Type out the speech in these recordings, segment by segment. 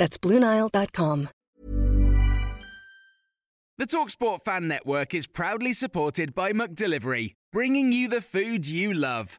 That's BlueNile.com. The Talksport Fan Network is proudly supported by Delivery, bringing you the food you love.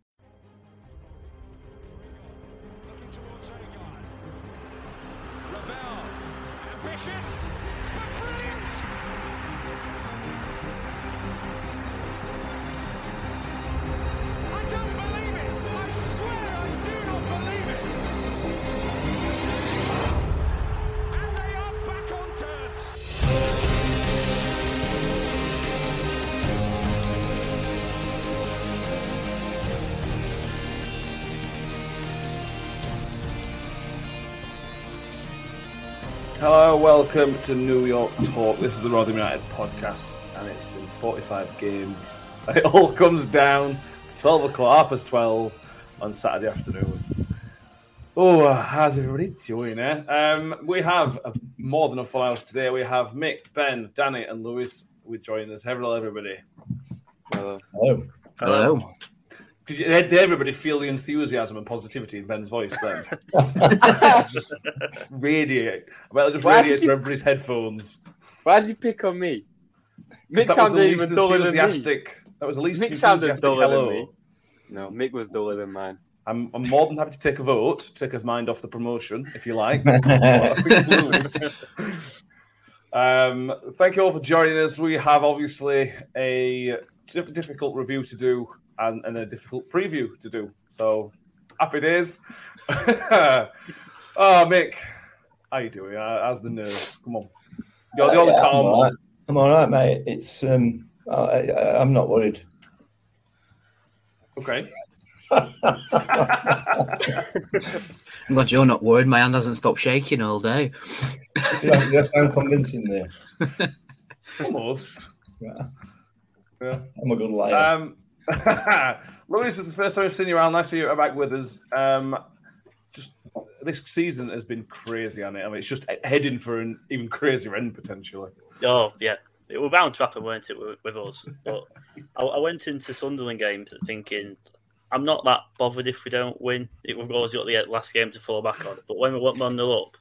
Hello, welcome to New York Talk. This is the Rotherham United podcast, and it's been 45 games. It all comes down to 12 o'clock, half past 12 on Saturday afternoon. Oh, uh, how's everybody doing, eh? Um, we have uh, more than a full house today. We have Mick, Ben, Danny, and Lewis with joining us. Hello, everybody. Hello. Um, did, you, did everybody feel the enthusiasm and positivity in Ben's voice then? just radiate. Well, it just Why radiates did you- everybody's headphones. Why did you pick on me? Mick That was the sounded least even duller than enthusiastic. That was the least Mick sounded enthusiastic duller hello. than me. No, Mick was duller than mine. I'm, I'm more than happy to take a vote, to take his mind off the promotion, if you like. I think Lewis. um, thank you all for joining us. We have obviously a difficult review to do and, and a difficult preview to do. So happy days. oh, Mick, how are you doing? How's the nerves? Come on. You're the only Yeah, I'm calm one. right. I'm all right, mate. It's um, I, I, I'm not worried. Okay. I'm glad you're not worried. My hand hasn't stopped shaking all day. Yeah, you sound convincing there. Almost. Yeah. Yeah. I'm a good liar. Um, Louis, it's the first time I've seen you around. Nice you're back with us. Um, just this season has been crazy on it. I mean, it's just heading for an even crazier end potentially. Oh yeah, it was bound to happen, weren't it, with, with us? But I, I went into Sunderland games thinking I'm not that bothered if we don't win. It we've always got the last game to fall back on. But when we went one 0 up,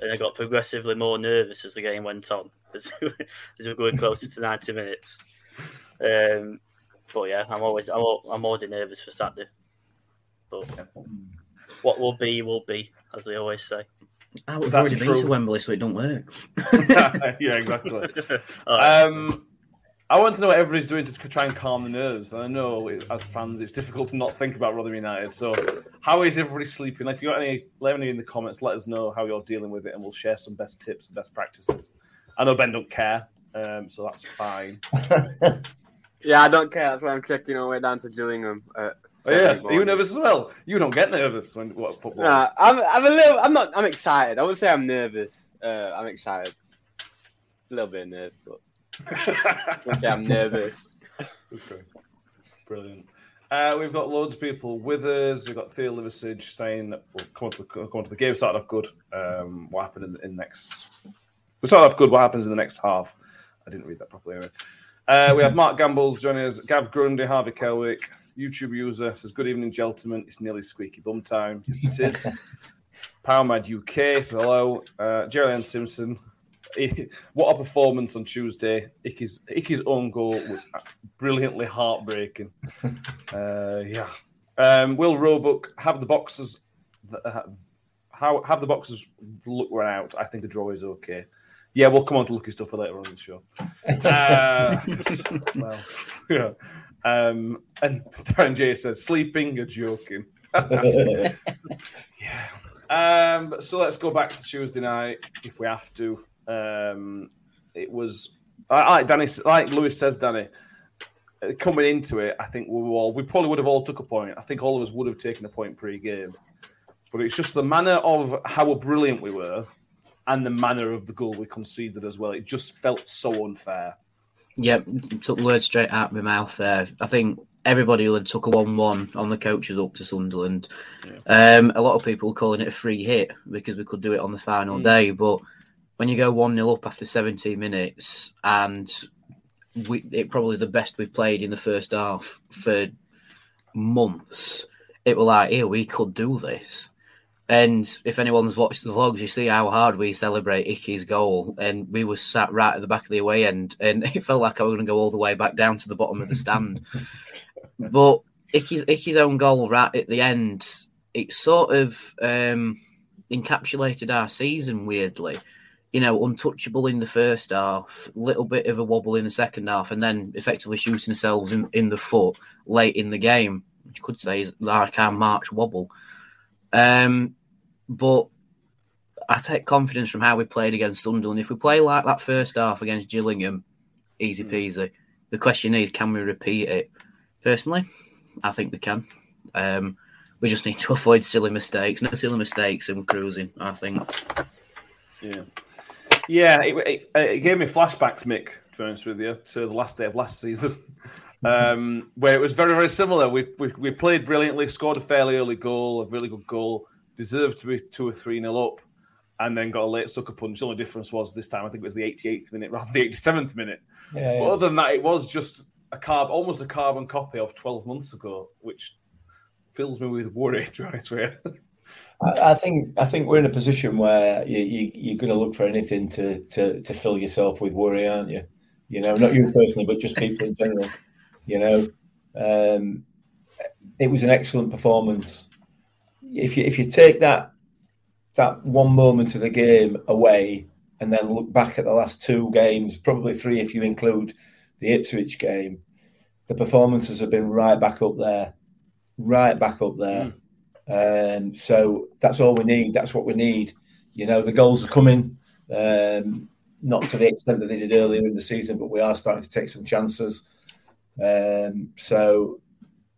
and I got progressively more nervous as the game went on, as, as we were going closer to 90 minutes. Um, but yeah, I'm always I'm, al- I'm already nervous for Saturday. But what will be will be, as they always say. Oh, we've That's already been to Wembley, so it don't work. yeah, exactly. All right. Um, I want to know what everybody's doing to try and calm the nerves. And I know it, as fans, it's difficult to not think about Rotherham United. So, how is everybody sleeping? If you got any, let me know in the comments. Let us know how you're dealing with it, and we'll share some best tips and best practices. I know Ben don't care, um, so that's fine. Yeah, I don't care. That's why I'm checking our way down to Gillingham. At Oh, yeah, seven are you nervous as well? You don't get nervous when what football? Nah, I'm, I'm a little. I'm not. I'm excited. I wouldn't say I'm nervous. Uh, I'm excited. A little bit of nerve, but I wouldn't say I'm nervous. Okay. Brilliant. Uh, we've got loads of people with us. We've got Theo Liversidge saying that we'll come on to, come on to the game. Started off good. Um, what happened in, in next? We started off good. What happens in the next half? I didn't read that properly. Anyway. Uh, we have Mark Gambles joining us. Gav Grundy, Harvey Kelwick, YouTube user says, "Good evening, gentlemen. It's nearly squeaky bum time. Yes, it is." Powermad UK says, "Hello." Uh, Jerry Ann Simpson. What a performance on Tuesday! Icky's, Icky's own goal was brilliantly heartbreaking. Uh, yeah. Um, will Roebuck have the boxes? uh, How have the boxes look run out? I think a draw is okay. Yeah, we'll come on to lucky stuff for later on in the show. Uh, well, yeah. Um, and Darren J says, sleeping or joking. yeah. Um, so let's go back to Tuesday night if we have to. Um, it was I- like Danny, like Lewis says, Danny. uh, Coming into it, I think we all we probably would have all took a point. I think all of us would have taken a point pre-game, but it's just the manner of how brilliant we were, and the manner of the goal we conceded as well. It just felt so unfair. Yep, took the words straight out of my mouth there. I think everybody would have took a one-one on the coaches up to Sunderland. Um, a lot of people were calling it a free hit because we could do it on the final day, but when you go one 0 up after 17 minutes and we, it probably the best we've played in the first half for months, it was like, here we could do this. And if anyone's watched the vlogs, you see how hard we celebrate Icky's goal. And we were sat right at the back of the away end, and it felt like I was going to go all the way back down to the bottom of the stand. but Icky's, Icky's own goal right at the end, it sort of um, encapsulated our season weirdly. You know, untouchable in the first half, little bit of a wobble in the second half, and then effectively shooting ourselves in, in the foot late in the game, which you could say is like our March wobble. Um, but I take confidence from how we played against Sunderland. If we play like that first half against Gillingham, easy peasy. The question is, can we repeat it? Personally, I think we can. Um, we just need to avoid silly mistakes. No silly mistakes and cruising. I think. Yeah, yeah. It, it, it gave me flashbacks, Mick. To be honest with you, to the last day of last season, um, where it was very, very similar. We, we we played brilliantly, scored a fairly early goal, a really good goal, deserved to be two or three nil up, and then got a late sucker punch. The only difference was this time I think it was the 88th minute rather than the 87th minute. Yeah, But yeah. other than that, it was just a carb, almost a carbon copy of 12 months ago, which fills me with worry. To be honest with you. I, think I think we're in a position where you, you, you're going to look for anything to, to to fill yourself with worry, aren't you? You know, not you personally, but just people in general. You know, um, it was an excellent performance. If you if you take that that one moment of the game away and then look back at the last two games, probably three if you include the Ipswich game, the performances have been right back up there, right back up there. Um, so that's all we need. That's what we need. You know, the goals are coming, um, not to the extent that they did earlier in the season, but we are starting to take some chances. Um, so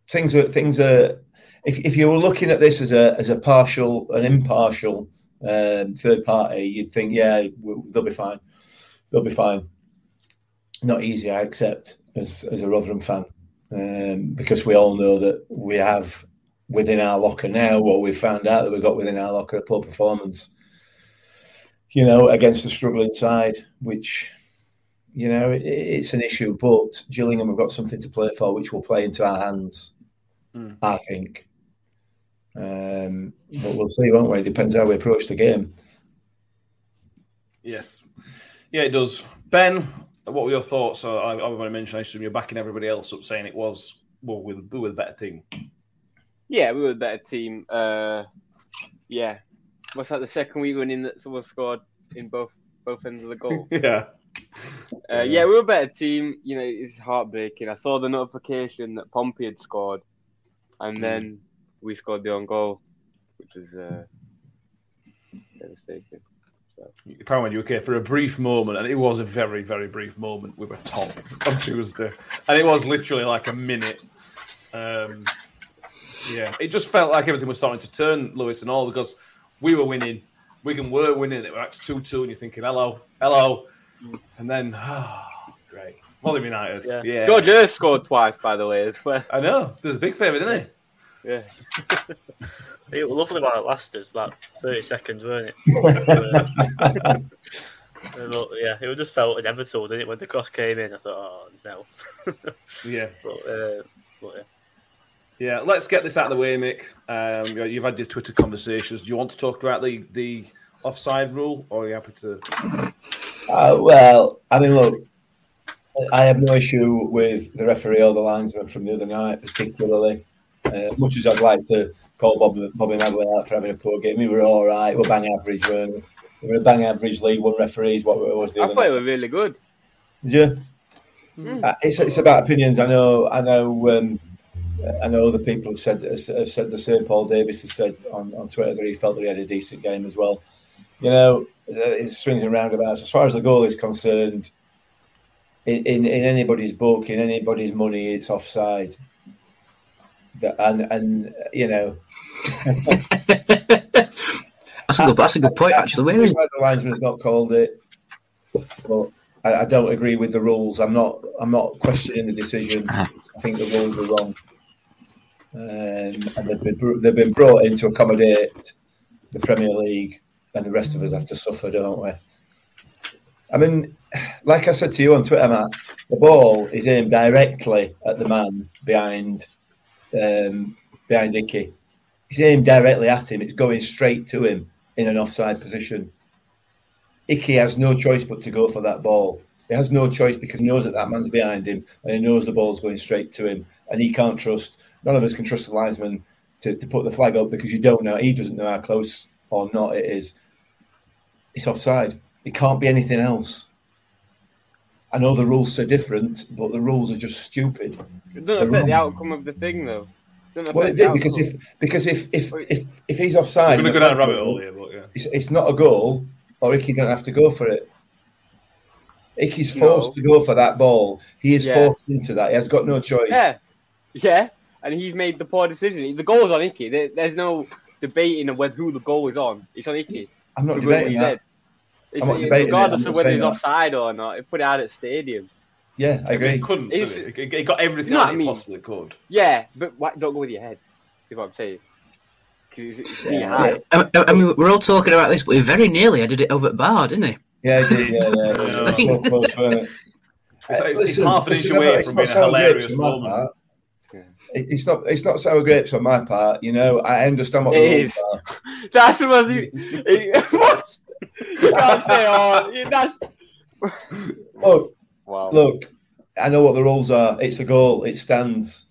things are things are. If, if you were looking at this as a as a partial, an impartial um, third party, you'd think, yeah, they'll be fine. They'll be fine. Not easy, I accept, as as a Rotherham fan, um, because we all know that we have within our locker now, or we've found out that we've got within our locker a poor performance. You know, against the struggling side, which you know it, it's an issue. But Gillingham have got something to play for, which will play into our hands. Mm. I think. Um, but we'll see, won't we? It depends how we approach the game. Yes. Yeah, it does. Ben, what were your thoughts? Uh, I, I was going to mention, I assume you're backing everybody else up saying it was, well, we we were the better team. Yeah, we were a better team. Uh, yeah, what's that? The second week winning that someone scored in both both ends of the goal. yeah. Uh, yeah, we were a better team. You know, it's heartbreaking. I saw the notification that Pompey had scored, and then we scored the own goal, which was uh, devastating. Apparently, you were okay for a brief moment, and it was a very, very brief moment. We were top on Tuesday, and it was literally like a minute. Um, yeah, it just felt like everything was starting to turn, Lewis and all, because we were winning. Wigan were winning. It was 2 2, and you're thinking, hello, hello. And then, oh, great. Molly United. Yeah. Yeah. George Hirst scored twice, by the way, as well. I know. There's a big favour, didn't he? Yeah. It was lovely while it lasted, that 30 seconds, weren't it? Uh, but, yeah, it just felt inevitable, didn't it? When the cross came in, I thought, oh, no. Yeah. But, uh, but yeah. Yeah, let's get this out of the way, Mick. Um, you know, you've had your Twitter conversations. Do you want to talk about the, the offside rule, or are you happy to? Uh, well, I mean, look, I have no issue with the referee or the linesman from the other night, particularly. Uh, much as I'd like to call Bob, Bobby Maguire out for having a poor game, we were all right. We're bang average, weren't we? We were a bang average League One referees. What was the I other thought it night? was really good. Did you? Uh, it's it's about opinions. I know. I know. Um, I know other people have said have said the same. Paul Davis has said on, on Twitter that he felt that he had a decent game as well. You know, it swings and roundabouts. As far as the goal is concerned, in, in, in anybody's book, in anybody's money, it's offside. That- And and you know, That's a good. That's a good point, actually. Where is why the linesman's not called it, but I, I don't agree with the rules. I'm not. I'm not questioning the decision. I think the rules are wrong, um, and they've been, they've been brought in to accommodate the Premier League, and the rest of us have to suffer, don't we? I mean, like I said to you on Twitter, Matt, the ball is aimed directly at the man behind um, behind Icky. It's aimed directly at him. It's going straight to him in an offside position. Icky has no choice but to go for that ball. He has no choice because he knows that that man's behind him and he knows the ball's going straight to him. And he can't trust, none of us can trust the linesman to, to put the flag up because you don't know, he doesn't know how close or not it is. It's offside. It can't be anything else. I know the rules are different, but the rules are just stupid. It doesn't affect the outcome of the thing, though. Well, it did because if because if if if, if he's offside, I'm gonna go down a flag rabbit hole here, but yeah. It's, it's not a goal, or Icky don't have to go for it. Icky's No. forced to go for that ball. He is Yeah. forced into that. He has got no choice. Yeah, yeah, and he's made the poor decision. The goal is on Icky. There, there's no debating of whether who the goal is on. It's on Icky. I'm not For doing what debating that. did. It's, I'm not debating it, regardless I'm of whether he's that. offside or not, it put it out at stadium. Yeah, I agree. He couldn't. It's- Did he? He got everything You know out what I he mean? possibly could. Yeah, but why, don't go with your head. Is what I'm saying. it's, it's Yeah, yeah. I, I mean, we're all talking about this, but he very nearly I did it over at bar, didn't he? Yeah, it did. Yeah, yeah. Yeah. so close. It's, it's listen, half an inch away it's from not being a sour grapes hilarious on my moment. part. Yeah. It's not. It's not sour grapes on my part. You know, I understand what the It rules are. That's the most. it- what? Can't say, oh, that's. Look, Wow. look. I know what the rules are. It's a goal. It stands.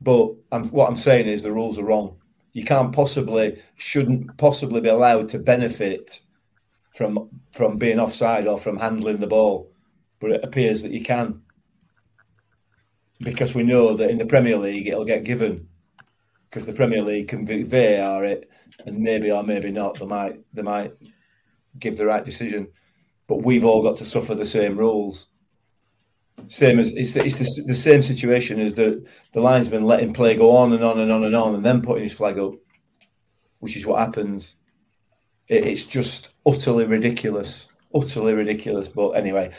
But I'm, what I'm saying is the rules are wrong. You can't possibly, shouldn't possibly be allowed to benefit from from being offside or from handling the ball. But it appears that you can, because we know that in the Premier League it'll get given, because the Premier League can VAR it, and maybe or maybe not they might they might give the right decision. But we've all got to suffer the same rules. Same as it's, it's the, the same situation as the the linesman letting play go on and on and on and on, and then putting his flag up, which is what happens. It, it's just utterly ridiculous, utterly ridiculous. But anyway,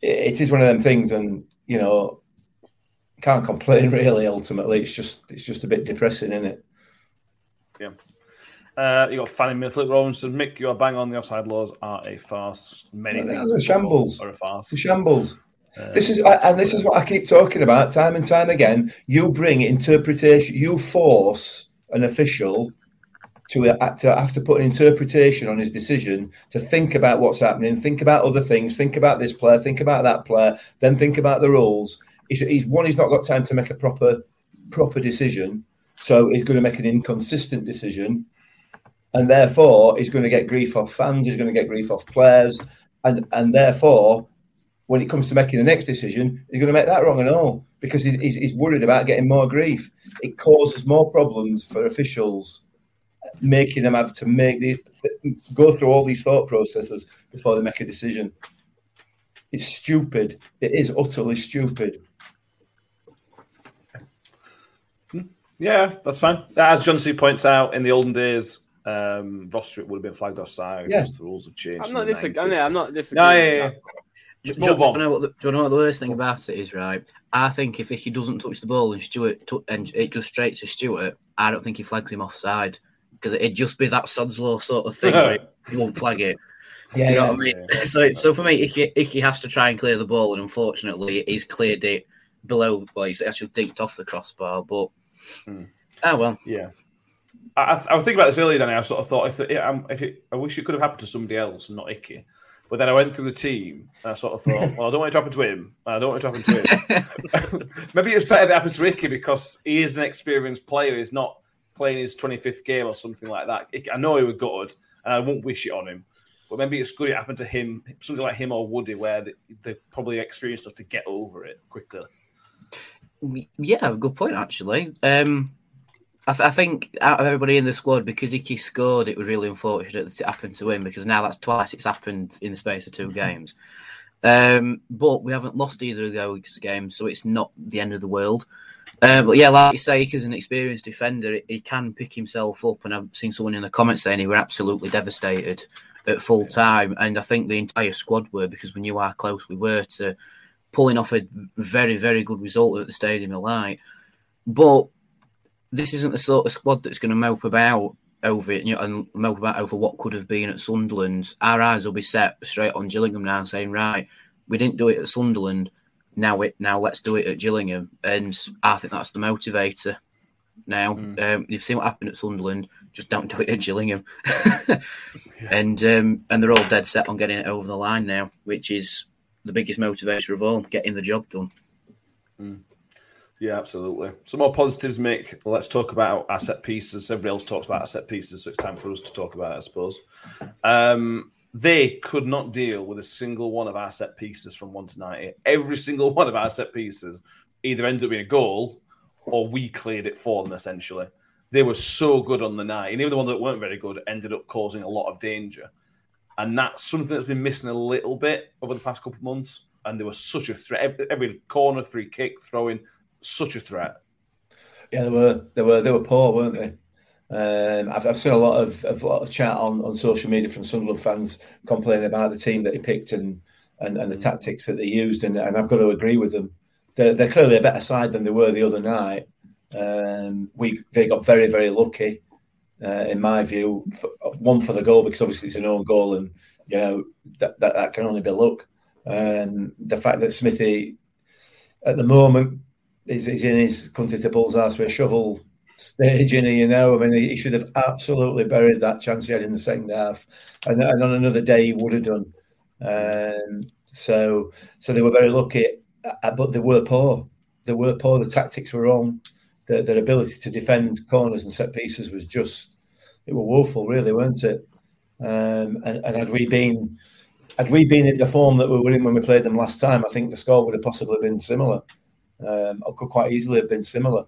it, it is one of them things, and you know, can't complain really. Ultimately, it's just it's just a bit depressing, isn't it? Yeah. Uh, you got Fanny Mill, Robinson, Mick. You are bang on. The offside laws are a farce. Many things a shambles. are a farce. A shambles. This is, and this is what I keep talking about time and time again. You bring interpretation. You force an official to, uh, to have to put an interpretation on his decision to think about what's happening, think about other things, think about this player, think about that player, then think about the rules. He's, he's one. He's not got time to make a proper proper decision, so he's going to make an inconsistent decision, and therefore he's going to get grief off fans. He's going to get grief off players, and and therefore when it comes to making the next decision, he's going to make that wrong and all because he- he's, he's worried about getting more grief. It causes more problems for officials, making them have to make the go through all these thought processes before they make a decision. It's stupid. It is utterly stupid. Hmm. Yeah, that's fine. As John C points out, in the olden days, um, Ross Stewart would have been flagged offside Yeah. the rules have changed. I'm not the disagreeing. I'm not disagreeing. No, yeah, yeah, yeah. Do, move on. you know what the, do you know what the worst thing about it is, right? I think if he doesn't touch the ball and Stewart tou- and it goes straight to Stewart, I don't think he flags him offside because it'd just be that sod's law sort of thing. where he won't flag it. Yeah, You know yeah. what I mean? So, so for me, Icky, Icky has to try and clear the ball, and unfortunately, he's cleared it below. Well, he's actually dinked off the crossbar, but Hmm. ah well. Yeah. I, I, was thinking about this earlier, Danny. I sort of thought if, it, um, if it, I wish it could have happened to somebody else, and not Icky. But then I went through the team, and I sort of thought, well, I don't want it to happen to him. I don't want it to happen to him. Maybe it's better that it happens to Icky because he is an experienced player. He's not playing his 25th game or something like that. I know he was gutted, and I won't wish it on him. but maybe it's good it happened to him, something like him or Woody, where they, they're probably experienced enough to get over it quickly. Yeah, good point actually. Um, I, th- I, think out of everybody in the squad, because Icky scored, it was really unfortunate that it happened to him because now that's twice it's happened in the space of two games. Um, but we haven't lost either of those games, so it's not the end of the world. Uh, but yeah, like you say, Icky's an experienced defender. He can pick himself up, and I've seen someone in the comments saying he were absolutely devastated at full time, and I think the entire squad were because we knew how close we were to pulling off a very, very good result at the Stadium of Light. But this isn't the sort of squad that's going to mope about over it you know, and mope about over what could have been at Sunderland. Our eyes will be set straight on Gillingham now, saying, right, we didn't do it at Sunderland. Now it now let's do it at Gillingham, and I think that's the motivator. Now mm. um, you've seen what happened at Sunderland. Just don't do it at Gillingham, yeah. and um, and they're all dead set on getting it over the line now, which is the biggest motivator of all, getting the job done. Mm. Yeah, absolutely. Some more positives, Mick. Let's talk about asset pieces. Everybody else talks about asset pieces, so it's time for us to talk about it, I suppose. Um, they could not deal with a single one of our set pieces from 1 to 90. Every single one of our set pieces either ended up being a goal or we cleared it for them, essentially. They were so good on the night. And even the ones that weren't very good ended up causing a lot of danger. And that's something that's been missing a little bit over the past couple of months. And there was such a threat. Every, every corner, free kick, throwing, such a threat. Yeah, they were. They were. They were poor, weren't they? Um, I've, I've seen a lot of, a lot of chat on, on social media from Sunderland fans complaining about the team that he picked and and, and the tactics that they used, and, and I've got to agree with them. They're, they're clearly a better side than they were the other night. Um, we they got very very lucky, uh, in my view. For, one for the goal because obviously it's an own goal, and you know that that, that can only be luck. Um, the fact that Smithy, at the moment, is, is in his country to bull's ass with a shovel stage in you know. I mean, he should have absolutely buried that chance he had in the second half, and, and on another day he would have done. Um, so, so they were very lucky, uh, but they were poor. They were poor. The tactics were wrong. The, their ability to defend corners and set pieces was just it were woeful, really, weren't it? Um, and, and had we been had we been in the form that we were in when we played them last time, I think the score would have possibly been similar. Um, could quite easily have been similar.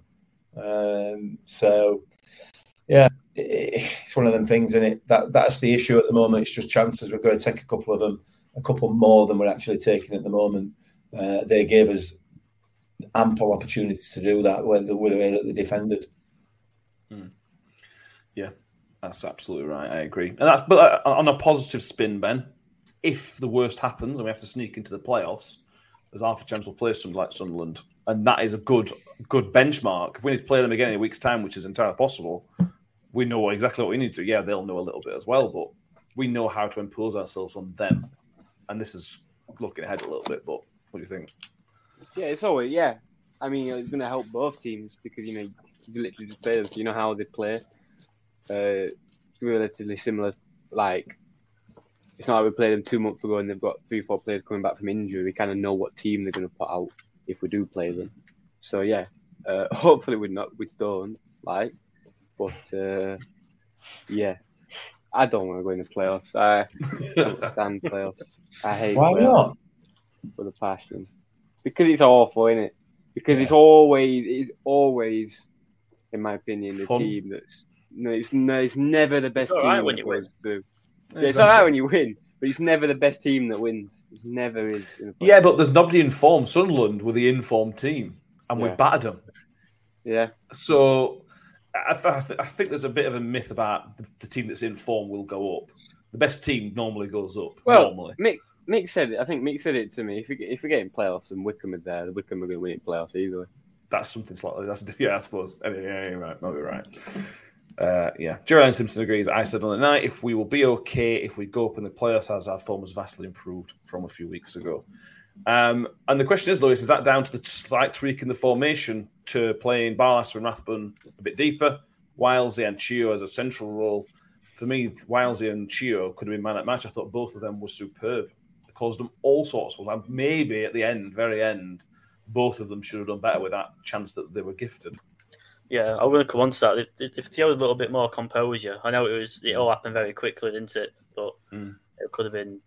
Um, so, yeah, it's one of them things, and it that that's the issue at the moment. It's just chances. We're going to take a couple of them, a couple more than we're actually taking at the moment. Uh, they gave us ample opportunities to do that with the, with the way that they defended. Hmm. Yeah, that's absolutely right. I agree. And that's but uh, on a positive spin, Ben. If the worst happens and we have to sneak into the playoffs, there's half a chance we'll play something like Sunderland and that is a good good benchmark. If we need to play them again in a week's time, which is entirely possible, we know exactly what we need to. Yeah, they'll know a little bit as well, but we know how to impose ourselves on them. And this is looking ahead a little bit. But what do you think? Yeah, it's always yeah. I mean, it's going to help both teams because you know you literally just play them, so you know how they play. Uh, relatively similar. Like it's not like we played them two months ago and they've got three, four players coming back from injury. We kind of know what team they're going to put out if we do play them. So yeah, uh, hopefully we not we don't like, but uh, yeah, I don't want to go in the playoffs. I don't stand playoffs. I hate why playoffs not with a passion because it's awful, isn't it? Because yeah. it's always it's always, in my opinion, the Fun. team that's no, it's no, it's never the best it's team right when you win. To. Yeah, it's all right when you win, but it's never the best team that wins. It never is. yeah, but there's nobody in form. Sunderland with the informed team, and yeah. we battered them. Yeah. So I, th- I, th- I, think there's a bit of a myth about the, the, team that's in form will go up. The best team normally goes up. Well, normally. Mick, Mick said it. I think Mick said it to me. If we, if we get in playoffs and Wycombe are there, the Wycombe are going to win playoffs easily. That's something slightly. That's yeah, I suppose. Yeah, yeah, right. Maybe right. Uh, yeah, Gerald Simpson agrees. I said on the night, if we will be okay if we go up in the playoffs, as our form has vastly improved from a few weeks ago. Um, and the question is, Lewis, is that down to the slight tweak in the formation to playing Barlaser and Rathbone a bit deeper, Wilesy and Chio as a central role? For me, Wilesy and Chio could have been man at match. I thought both of them were superb. It caused them all sorts of. Problems. Maybe at the end, very end, both of them should have done better with that chance that they were gifted. Yeah, I'm going to come on to that. If, if they had a little bit more composure, I know it was it all happened very quickly, didn't it? But mm. it could have been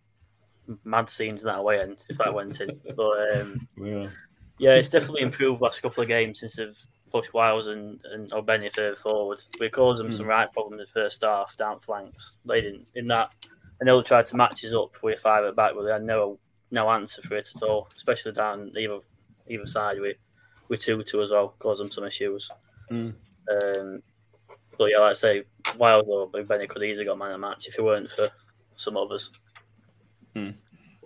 mad scenes in that away end if that went in. But um, Yeah. yeah, it's definitely improved last couple of games since they've pushed Wiles and, and Ogbene further forward. We caused them some right problems in the first half down flanks. They didn't in that. I know they tried to match us up with five at back, but they had no no answer for it at all, especially down either either side with with two two as well, caused them some issues. Mm. Um, but yeah, like I say, Wiles or Benny could easily got man of the match if it weren't for some others.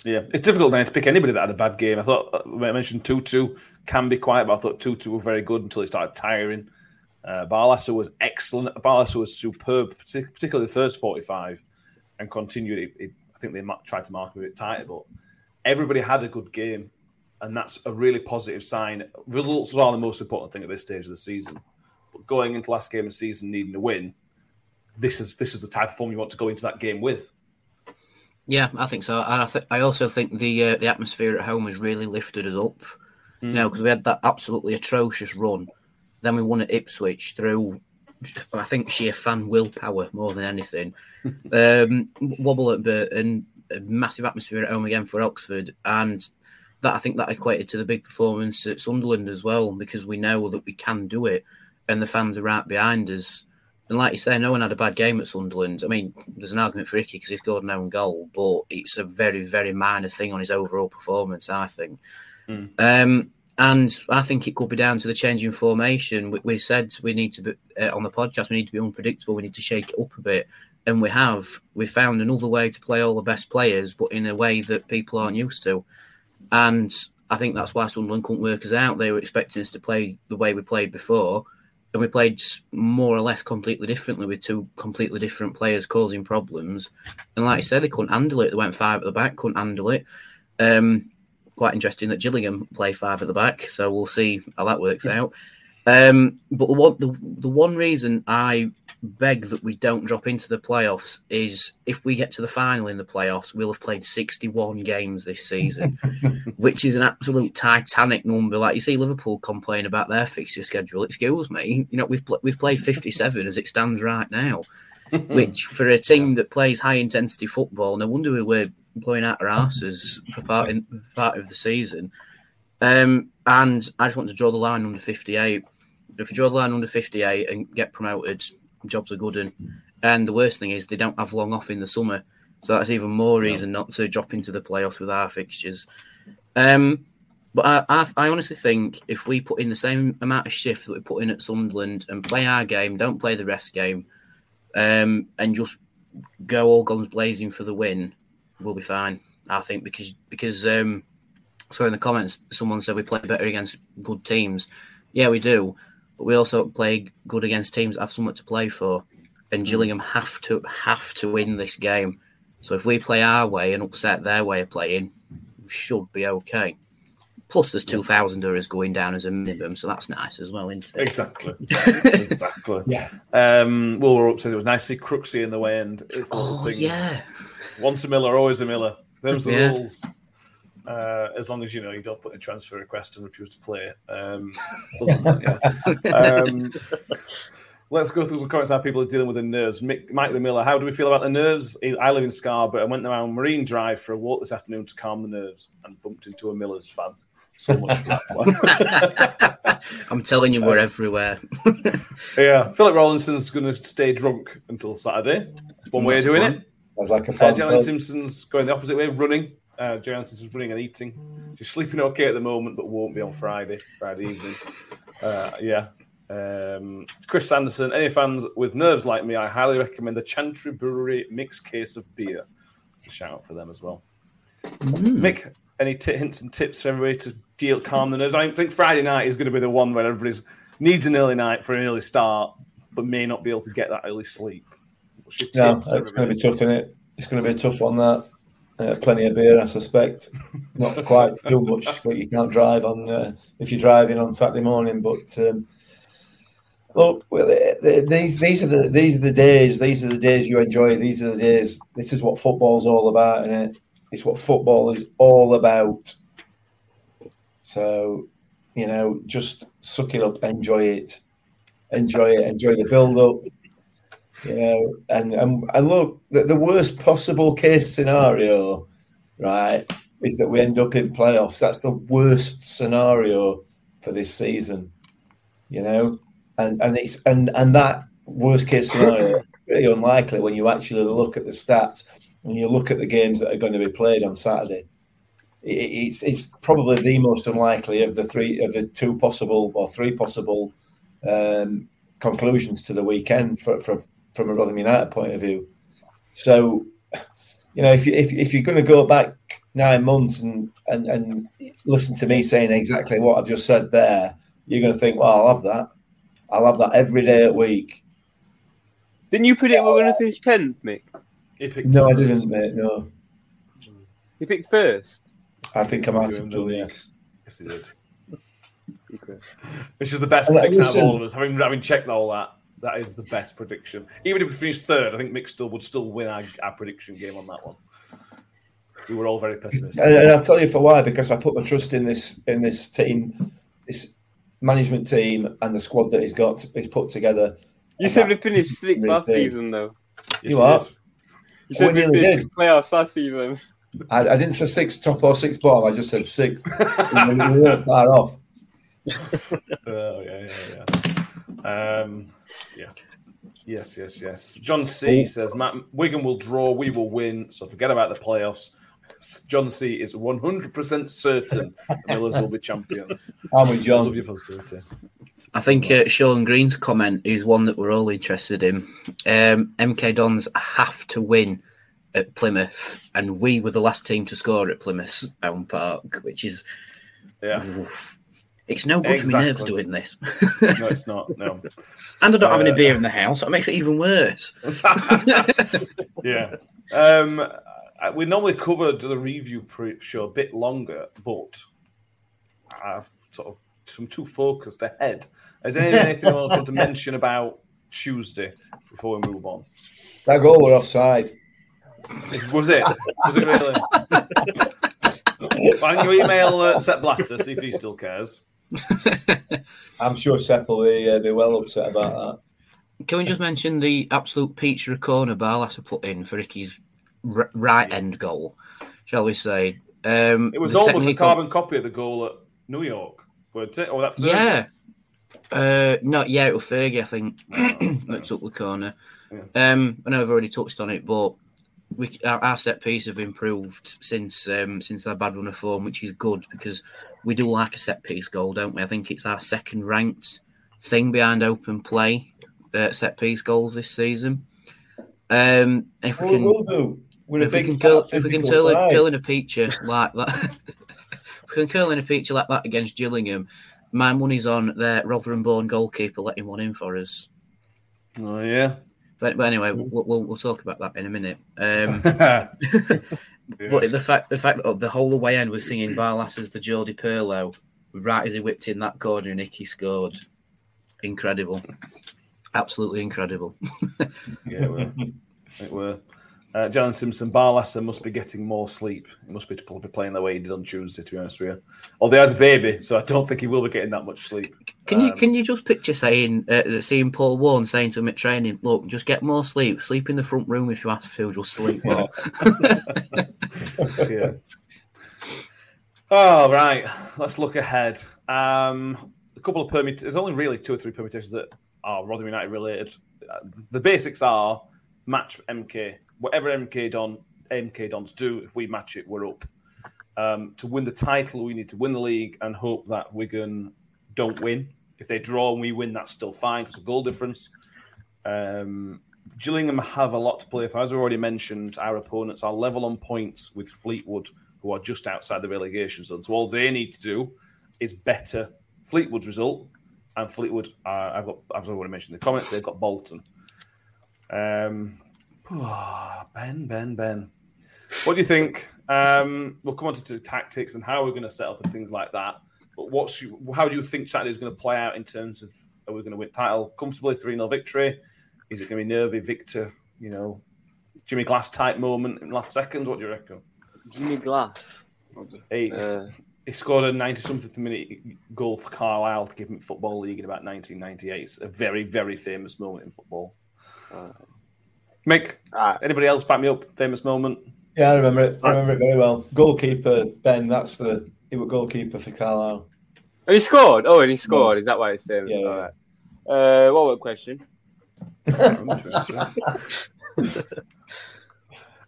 Yeah, it's difficult now to pick anybody that had a bad game. I thought uh, I mentioned Tutu can be quiet, but I thought Tutu were very good until he started tiring. Uh, was excellent. Barlaser was superb, particularly the first forty-five, and continued. It, it, I think they tried to mark him a bit tighter, but everybody had a good game, and that's a really positive sign. Results are the most important thing at this stage of the season. But going into last game of the season needing a win, this is this is the type of form you want to go into that game with. Yeah, I think so, and I th- I also think the uh, the atmosphere at home has really lifted us up. You know, because we had that absolutely atrocious run, then we won at Ipswich through, I think sheer fan willpower more than anything. um, wobble at Burton, a massive atmosphere at home again for Oxford, and that I think that equated to the big performance at Sunderland as well because we know that we can do it, and the fans are right behind us. And like you say, no one had a bad game at Sunderland. I mean, there's an argument for Icky because he scored an own goal, but it's a very, very minor thing on his overall performance, I think. Um, and I think it could be down to the change in formation. We, we said we need to be uh, on the podcast. We need to be unpredictable. We need to shake it up a bit, and we have. We found another way to play all the best players, but in a way that people aren't used to. And I think that's why Sunderland couldn't work us out. They were expecting us to play the way we played before, and we played more or less completely differently with two completely different players causing problems. And like I said, they couldn't handle it. They went five at the back, couldn't handle it. Um, quite interesting that Gillingham play five at the back, so we'll see how that works out. Um, but the one, the, the one reason I beg that we don't drop into the playoffs is if we get to the final in the playoffs, we'll have played 61 games this season, which is an absolute titanic number. Like you see Liverpool complain about their fixture schedule. Excuse me, you know we've pl- we've played 57 as it stands right now, which for a team that plays high intensity football, no wonder we were blowing out our asses for part in part of the season. Um, and I just want to draw the line under 58. If you draw the line under 58 and get promoted, jobs are good. And, and the worst thing is they don't have long off in the summer. So that's even more reason not to drop into the playoffs with our fixtures. Um, but I, I, I honestly think if we put in the same amount of shift that we put in at Sunderland and play our game, don't play the rest game, um, and just go all guns blazing for the win, we'll be fine. I think because because um, so in the comments someone said we play better against good teams. Yeah, we do, but we also play good against teams that have something to play for. And Gillingham have to have to win this game. So if we play our way and upset their way of playing, we should be okay. Plus, there's two thousanders going down as a minimum, so that's nice as well, isn't it? Exactly. exactly. Yeah. Um, Will were up said it was nice to see Crooksy in the way, and it's the little Oh yeah, Once a Miller, always a Miller. Them's the Yeah. rules. Uh, as long as you know you don't put in a transfer request and refuse to play. Um, that, yeah. um, let's go through the comments how people are dealing with the nerves. Mick, Mike the Miller, how do we feel about the nerves? I live in Scarborough. I went around Marine Drive for a walk this afternoon to calm the nerves and bumped into a Miller's fan. So much for that one. I'm telling you, we're everywhere. Yeah, Philip Rawlinson's going to stay drunk until Saturday. That's one way of That's the doing plan. it. That's like a Uh, plan. Jalen Phil. Simpson's going the opposite way, running. Uh, Jalen Simpson's running and eating. She's sleeping okay at the moment, but won't be on Friday, Friday evening. Uh, yeah. Um, Chris Sanderson, any fans with nerves like me, I highly recommend the Chantry Brewery mixed case of beer. It's a shout out for them as well. Mick, any t- hints and tips for everybody to deal calm the nerves? I think Friday night is going to be the one where everybody needs an early night for an early start, but may not be able to get that early sleep. No, it's going to be tough, is it? It's going to be a tough one. That uh, plenty of beer, I suspect. Not quite too much that you can't drive on uh, if you're driving on Saturday morning. But um, look, well, these these are the these are the days. These are the days you enjoy. These are the days. This is what football's all about, and it? It's what football is all about. So, you know, just suck it up, enjoy it, enjoy it, enjoy the build up Know, and and, and look, the, the worst possible case scenario, right, is that we end up in playoffs. That's the worst scenario for this season. You know, and and it's and and that worst case scenario is pretty unlikely when you actually look at the stats and you look at the games that are going to be played on Saturday. It's it's probably the most unlikely of the three of the two possible or three possible um, conclusions to the weekend for, for, from a Rotherham United point of view. So, you know, if you if, if you're going to go back nine months and, and and listen to me saying exactly what I've just said there, you're going to think, well, I'll have that. I'll have that every day a week. Didn't you predict we're going to finish 10th, Mick? He picked No, I didn't, mate. No, You picked first. I think I might You have and done yes. Yes, he did. Okay. Which is the best And, prediction out of all of us. Having having checked all that, that is the best prediction. Even if we finished third, I think Mick still would still win our, our prediction game on that one. We were all very pessimistic. And, and I'll tell you for why because I put my trust in this in this team, this management team, and the squad that he's got he's put together. You And said we finished sixth last Really? season, though. Yes, you are. did. You said We we nearly finished did. playoffs last season. I, I didn't say six top or six bottom. I just said sixth. we we weren't far off. Oh yeah, yeah, yeah. Um, yeah. Yes, yes, yes. John C says Matt Wigan will draw, we will win. So forget about the playoffs. John C is 100% certain the Millers will be champions. I'm with I John. love your positivity. I think uh, Sean Green's comment is one that we're all interested in. Um, MK Dons have to win at Plymouth, and we were the last team to score at Plymouth Home Park, which is Yeah. oof. It's no good for my nerves doing this. No, it's not. No. and I don't have any Uh, beer in the house. It makes it even worse. yeah. Um, uh, we normally covered the review pre- show a bit longer, but I've sort of I'm too focused ahead. Is there anything else I want to mention about Tuesday before we move on? That goal were offside. Was it? Was it really? Why don't you email uh, Sepp Blatter, see if he still cares? I'm sure Sepp will be, uh, be well upset about that. Can we just mention the absolute pizza corner Barlas put in for Ricky's r- right end goal? Shall we say? Um, It was the almost a carbon copy of the goal at New York, weren't it? Or that third Yeah. Uh, no, yeah, it was Fergie, I think, that took the corner. Um, I know I've already touched on it, but we, our, our set piece have improved since um, since our bad run of form, which is good because we do like a set piece goal, don't we? I think it's our second ranked thing behind open play uh, set piece goals this season. Um, if we can, we'll do. We're if we can curl, if we can curl, in- curl in a picture like that, if we can curl in a picture like that against Gillingham, my money's on their Rotherham-born goalkeeper letting one in for us. Oh yeah. But, but anyway, we'll, we'll we'll talk about that in a minute. Um, Yeah. but the fact the fact that the whole way end was singing Barlas as the Geordie Pirlo, right as he whipped in that corner and Nicky scored, incredible, absolutely incredible. Yeah, it were. It were. Uh, John Simpson, Barlaser must be getting more sleep. He must be probably playing the way he did on Tuesday, to be honest with you. Although he has a baby, so I don't think he will be getting that much sleep. Can you Um, can you just picture saying uh, seeing Paul Warne saying to him at training, look, just get more sleep, sleep in the front room if you have to, just sleep more. yeah. Oh, right. Let's look ahead. Um, a couple of permutations. There's only really two or three permutations that are Rotherham United related. Uh, the basics are match MK. Whatever MK Don MK Dons do, if we match it, we're up. Um, to win the title, we need to win the league and hope that Wigan don't win. If they draw and we win, that's still fine because of goal difference. Um, Gillingham have a lot to play for. As we already mentioned, our opponents are level on points with Fleetwood, who are just outside the relegation zone. So all they need to do is better Fleetwood's result. And Fleetwood, uh, I've got, as I already mentioned in the comments, they've got Bolton. Um, ben, Ben, Ben. What do you think? Um, we'll come on to tactics and how we're going to set up and things like that. But what's you, how do you think Saturday is going to play out in terms of are we going to win title comfortably 3 0 victory? Is it going to be nervy Victor, you know, Jimmy Glass type moment in last seconds? What do you reckon? Jimmy Glass. He, Uh, he scored a 90 something minute goal for Carlisle to give him Football League in about 1998. It's a very, very famous moment in football. Mick, Ah, anybody else back me up? Famous moment. Yeah, I remember it. I remember it very well. Goalkeeper Ben. That's the he was goalkeeper for Carlisle. and he scored. Oh, and he scored. Is that why it's famous? Yeah, yeah. All right. Uh, what was the question?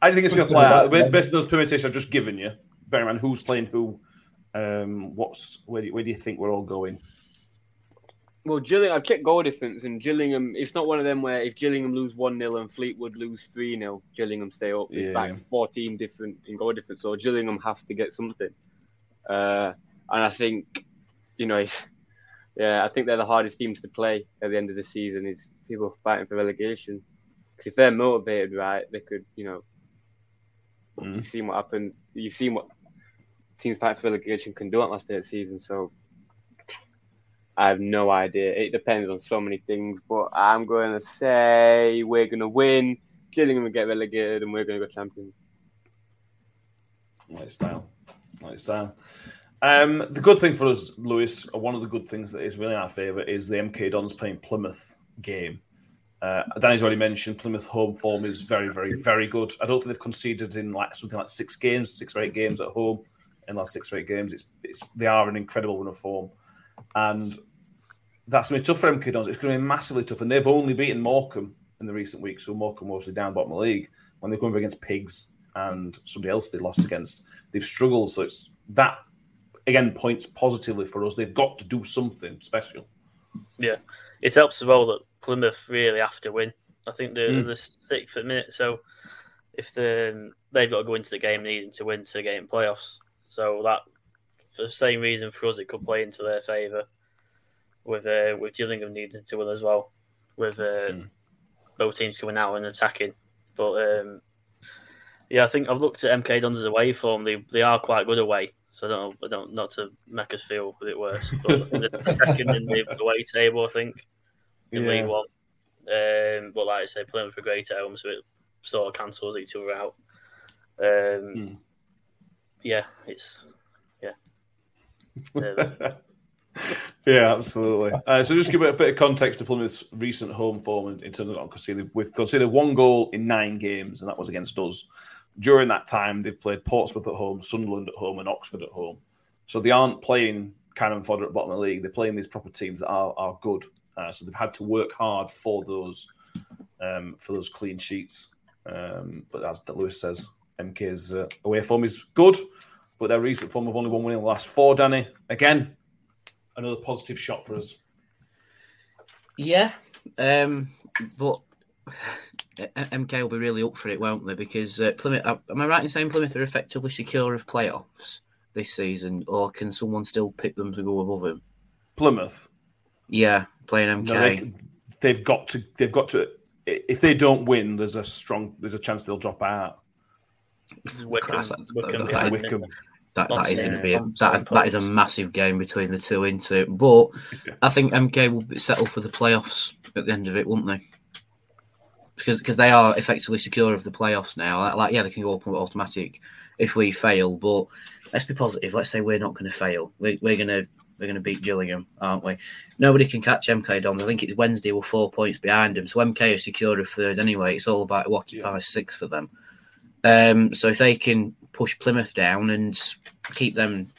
I think it's going to What's play out. Based based on those permutations I've just given you, bear in mind who's playing who. Um, what's where do, you, where do you think we're all going? Well, Gillingham, I've checked goal difference, and Gillingham, it's not one of them where if Gillingham lose 1 0 and Fleetwood lose 3 0, Gillingham stay up. It's Yeah. like 14 different in goal difference, so Gillingham have to get something. Uh, and I think, you know, it's, yeah, I think they're the hardest teams to play at the end of the season is people fighting for relegation. Because if they're motivated right, they could, you know, Mm. you've seen what happens. You've seen what teams fighting for relegation can do at last day of the season. So I have no idea. It depends on so many things, but I'm going to say we're going to win. Gillingham will get relegated, and we're going to go champions. Light style, light style. Um, the good thing for us, Lewis, one of the good things that is really in our favour is the MK Dons playing Plymouth game. Uh, Danny's already mentioned Plymouth home form is very, very, very good. I don't think they've conceded in like something like six games, six or eight games at home in the last six or eight games. It's, it's they are an incredible run of form, and that's going to be tough for MK Dons. It's going to be massively tough, and they've only beaten Morecambe in the recent weeks. So Morecambe mostly down bottom of the league when they come up against Pigs and somebody else they lost against. They've struggled, so it's that again points positively for us. They've got to do something special. Yeah, it helps as well that Plymouth really have to win. I think they're Mm. the sixth at minute, so if they they've got to go into the game needing to win to get in playoffs. So that for the same reason for us, it could play into their favour. With uh, with Gillingham needing to win as well, with uh, Mm. both teams coming out and attacking. But um, yeah, I think I've looked at MK Dons' away form. They they are quite good away. So I don't know, I don't not to make us feel a bit worse. But they're second in the away table, I think in Yeah. League One. Um, but like I say, Plymouth are great at home, so it sort of cancels each other out. Um, Hmm. Yeah, it's yeah, absolutely. Uh, so just give it a bit of context to Plymouth's recent home form in, in terms of conceded. We've conceded one goal in nine games, and that was against us. During that time, they've played Portsmouth at home, Sunderland at home, and Oxford at home. So they aren't playing cannon fodder at bottom of the league. They're playing these proper teams that are, are good. Uh, so they've had to work hard for those um, for those clean sheets. Um, but as Lewis says, MK's uh, away form is good, but their recent form of only one win in the last four. Danny, again, another positive shot for us. Yeah, um, but MK will be really up for it, won't they? Because uh, Plymouth, am I right in saying Plymouth are effectively secure of playoffs this season, or can someone still pick them to go above them? Plymouth, Yeah, playing MK. no, they, they've got to. They've got to. If they don't win, there's a strong. There's a chance they'll drop out. Wycombe, Christ, that- Wycombe, that- is- Wycombe. that, that Lots is of- going to be a, that, that is a massive game between the two, into it. But I think MK will be settled for the playoffs at the end of it, won't they? Because because they are effectively secure of the playoffs now. Like, like, yeah, they can go up automatic if we fail. But let's be positive. Let's say we're not going to fail. We, we're going to we're going to beat Gillingham, aren't we? Nobody can catch MK Dons. I think it's Wednesday. We're four points behind them, so MK are secure of third anyway. It's all about who occupies sixth for them. Um, so if they can push Plymouth down and keep them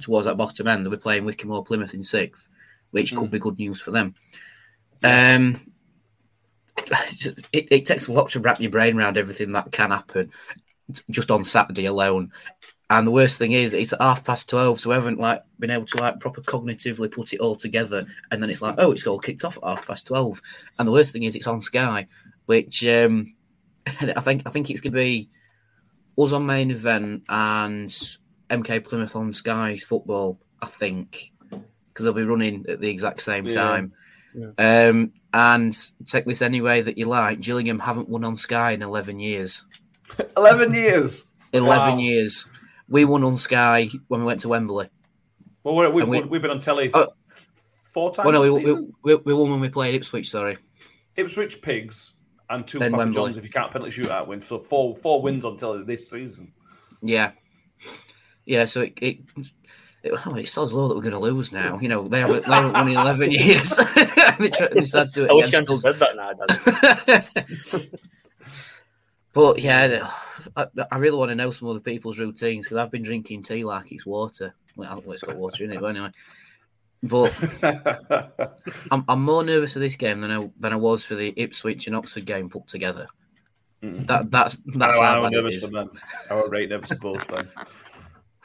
towards that bottom end, they'll be playing Wycombe or Plymouth in sixth, which could be good news for them. Um, it, it takes a lot to wrap your brain around everything that can happen just on Saturday alone. And the worst thing is, it's half past twelve, so we haven't like been able to like proper cognitively put it all together. And then it's like, oh, it's all kicked off at half past twelve. And the worst thing is, it's on Sky, which um, I think I think it's going to be us on main event and MK Plymouth on Sky football. I think because they'll be running at the exact same Yeah. time. Um, and take this any way that you like. Gillingham haven't won on Sky in eleven years. Eleven years. 11 Wow. years. We won on Sky when we went to Wembley. Well, we're, we've, we- we've been on telly Oh. four times. Well, no, we, we, we, we won when we played Ipswich, sorry. Ipswich Pigs and two Then Papa Wembley. Johns if you can't penalty shootout win. So four four wins on telly this season. Yeah. Yeah, so it, it it, oh, it's so low that we're going to lose now. You know, they haven't, they haven't won in 11 years. they, try, they to do it I wish against you hadn't said that now, Danny. But yeah, I, I really want to know some other people's routines because I've been drinking tea like it's water. Well, it's got water in it, but anyway. But I'm, I'm more nervous for this game than I than I was for the Ipswich and Oxford game put together. That that's that's I how know, I'm nervous for them. I was right nervous for both them.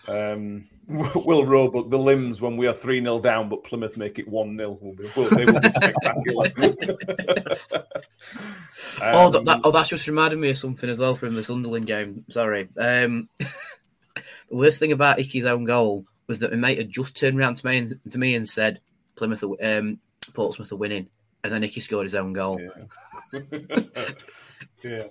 Um, Will Roebuck, the limbs when we are 3 0 down, but Plymouth make it 1 0. Will be, will, they will be spectacular. Oh, that, Um, that, oh, that's just reminded me of something as well from the Sunderland game. Sorry. Um, the worst thing about Icky's own goal was that my mate had just turned around to me and, to me and said, Plymouth, are, um, Portsmouth are winning. And then Icky scored his own goal. Yeah. yeah.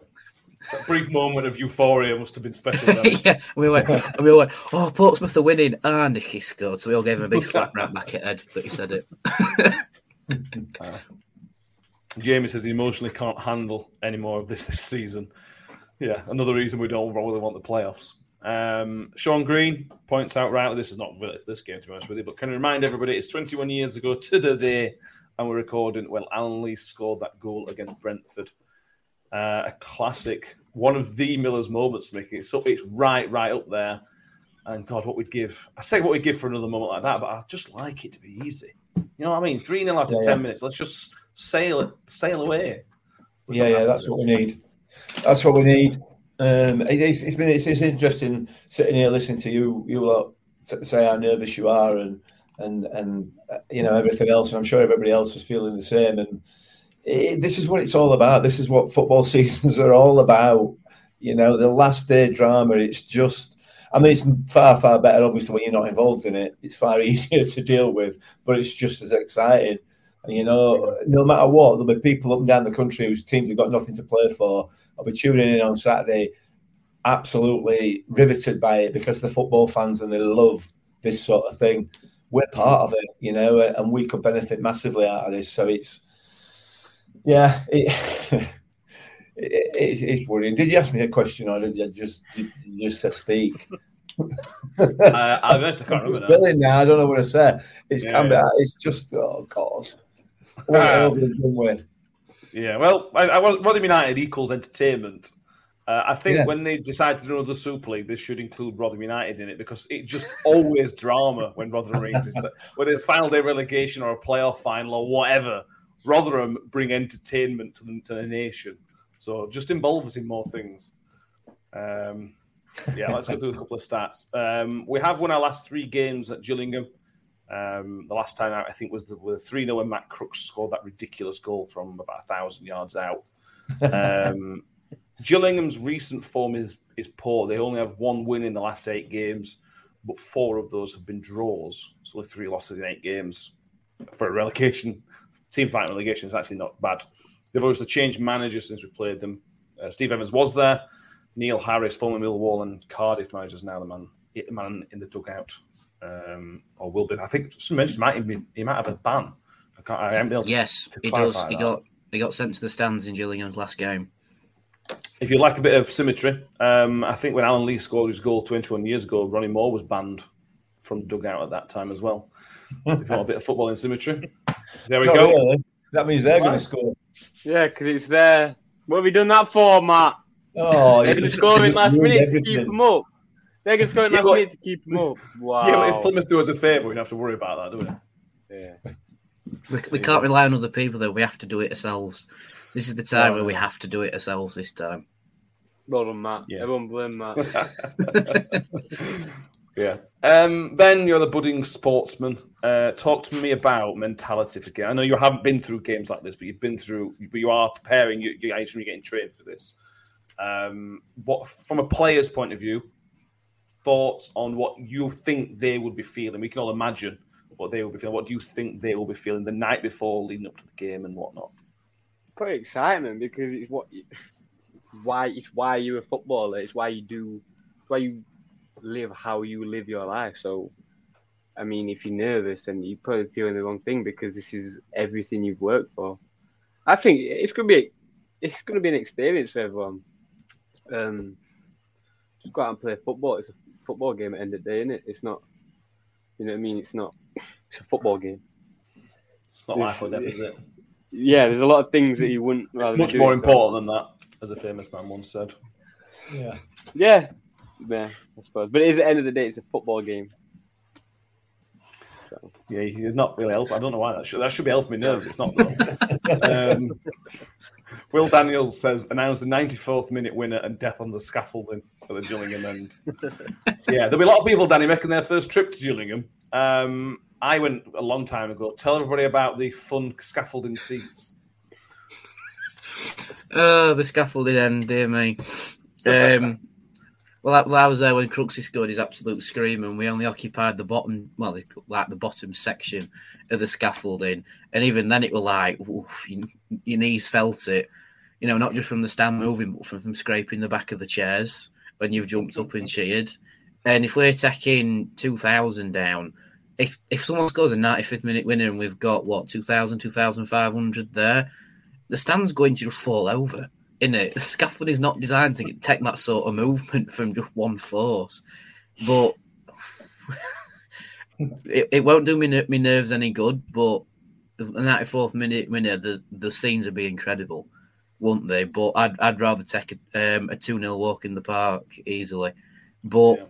That brief moment of euphoria must have been special. Yeah, we went, and we went, oh, Portsmouth are winning. And Icky scored. So we all gave him a big slap right back at Ed that he said it. Jamie says he emotionally can't handle any more of this this season. Yeah, another reason we don't really want the playoffs. Um, Sean Green points out rightly, this is not this game, to be honest with you, but can I remind everybody it's 21 years ago to the day, and we're recording when Alan Lee scored that goal against Brentford. Uh, a classic, one of the Miller's moments, Making it so it's right, right up there. And God, what we'd give. I say what we'd give for another moment like that, but I just like it to be easy. You know what I mean? 3 0 after Yeah, 10 yeah. minutes. Let's just sail it, sail away. Yeah, yeah, that's what we need. That's what we need. Um, it, it's, it's been it's, it's interesting sitting here listening to you you lot say how nervous you are and and and you know everything else, and I'm sure everybody else is feeling the same. And it, this is what it's all about. This is what football seasons are all about. You know, the last day drama. It's just. I mean, it's far, far better, obviously, when you're not involved in it. It's far easier to deal with, but it's just as exciting. And, you know, no matter what, there'll be people up and down the country whose teams have got nothing to play for. I'll be tuning in on Saturday, absolutely riveted by it because they're football fans and they love this sort of thing. We're part of it, you know, and we could benefit massively out of this. So it's, yeah, it, it, it's, it's worrying. Did you ask me a question or did you just did you just speak? Uh, honest, I can't It's remember now. brilliant now. I don't know what to say. It's Yeah, yeah. it's just oh god. Is? Yeah, well, I, I, Rotherham United equals entertainment. Uh, I think Yeah. when they decide to do another Super League, this should include Rotherham United in it because it just always drama when Rotherham Rangers, whether it's final day relegation or a playoff final or whatever. Rotherham bring entertainment to the, to the nation, so just involve us in more things. Um, yeah, let's go through a couple of stats. Um, we have won our last three games at Gillingham. Um, the last time out, I think, was the, the 3 0 when Matt Crooks scored that ridiculous goal from about a thousand yards out. Um, Gillingham's recent form is, is poor. They only have one win in the last eight games, but four of those have been draws. So only three losses in eight games. For a relegation, team fighting relegation is actually not bad. They've obviously changed managers since we played them. Uh, Steve Evans was there. Neil Harris, former Millwall and Cardiff managers, now the man, the man in the dugout, um, or will be. I think some mentioned might be, he might have a ban. I can't. I haven't been able Yes, to he does. clarify He that. got he got sent to the stands in Gillingham's last game. If you like a bit of symmetry, um, I think when Alan Lee scored his goal 21 years ago, Ronnie Moore was banned from the dugout at that time as well. So if you want a bit of footballing symmetry, there we Not go. really. That means they're going to score. Yeah, because it's there. What have we done that for, Matt? Oh, They're you going to just- score in just last ruined minute to keep them up. They're going to score in Yeah, last to keep them up. Wow. Yeah, but if Plymouth do us a favour, we don't have to worry about that, do we? Yeah. We, we can't rely on other people though. We have to do it ourselves. This is the time where we have to do it ourselves. This time. Well done, Matt. Yeah. Everyone blame Matt. Yeah. Um, ben, you're the budding sportsman. Uh, talk to me about mentality for game. I know you haven't been through games like this, but you've been through. But you are preparing. You, you're actually getting trained for this. Um, what, from a player's point of view, thoughts on what you think they would be feeling? We can all imagine what they will be feeling. What do you think they will be feeling the night before, leading up to the game, and whatnot? Probably excitement because it's what, why it's why you're a footballer. It's why you do, why you live how you live your life. So, I mean, if you're nervous, then you're probably feeling the wrong thing because this is everything you've worked for. I think it's gonna be, it's gonna be an experience for everyone. Um, just go out and play football. It's a football game at the end of the day, isn't it? It's not. You know what I mean? It's not. It's a football game. It's not life or death, is it? Yeah, there's a lot of things that you wouldn't. rather It's be much doing, more so- important than that, as a famous man once said. Yeah. Yeah, yeah, I suppose. But it is at the end of the day, it's a football game. Yeah, you're not really helping. I don't know why that should that should be helping me nerves. It's not. though. um, Will Daniels says announce the 94th minute winner and death on the scaffolding at the Gillingham end. yeah, there'll be a lot of people, Danny, making their first trip to Gillingham. Um, I went a long time ago. Tell everybody about the fun scaffolding seats. Oh, the scaffolding end, dear me. Um, well, I, well, I was there when Crooksy scored his absolute scream, and we only occupied the bottom, well, like the bottom section of the scaffolding, and even then, it were like, oof, your, knees felt it. You know, not just from the stand moving, but from, from scraping the back of the chairs when you've jumped up and cheered. And if we're taking two thousand down, if if someone scores a ninety fifth minute winner and we've got what 2,000, 2,500 there, the stand's going to just fall over. In it, the scaffold is not designed to get, take that sort of movement from just one force, but it, it won't do me ner- me nerves any good. But the 94th minute winner, the the scenes would be incredible, wouldn't they? But I'd I'd rather take a um, a two 0 walk in the park easily. But Yeah.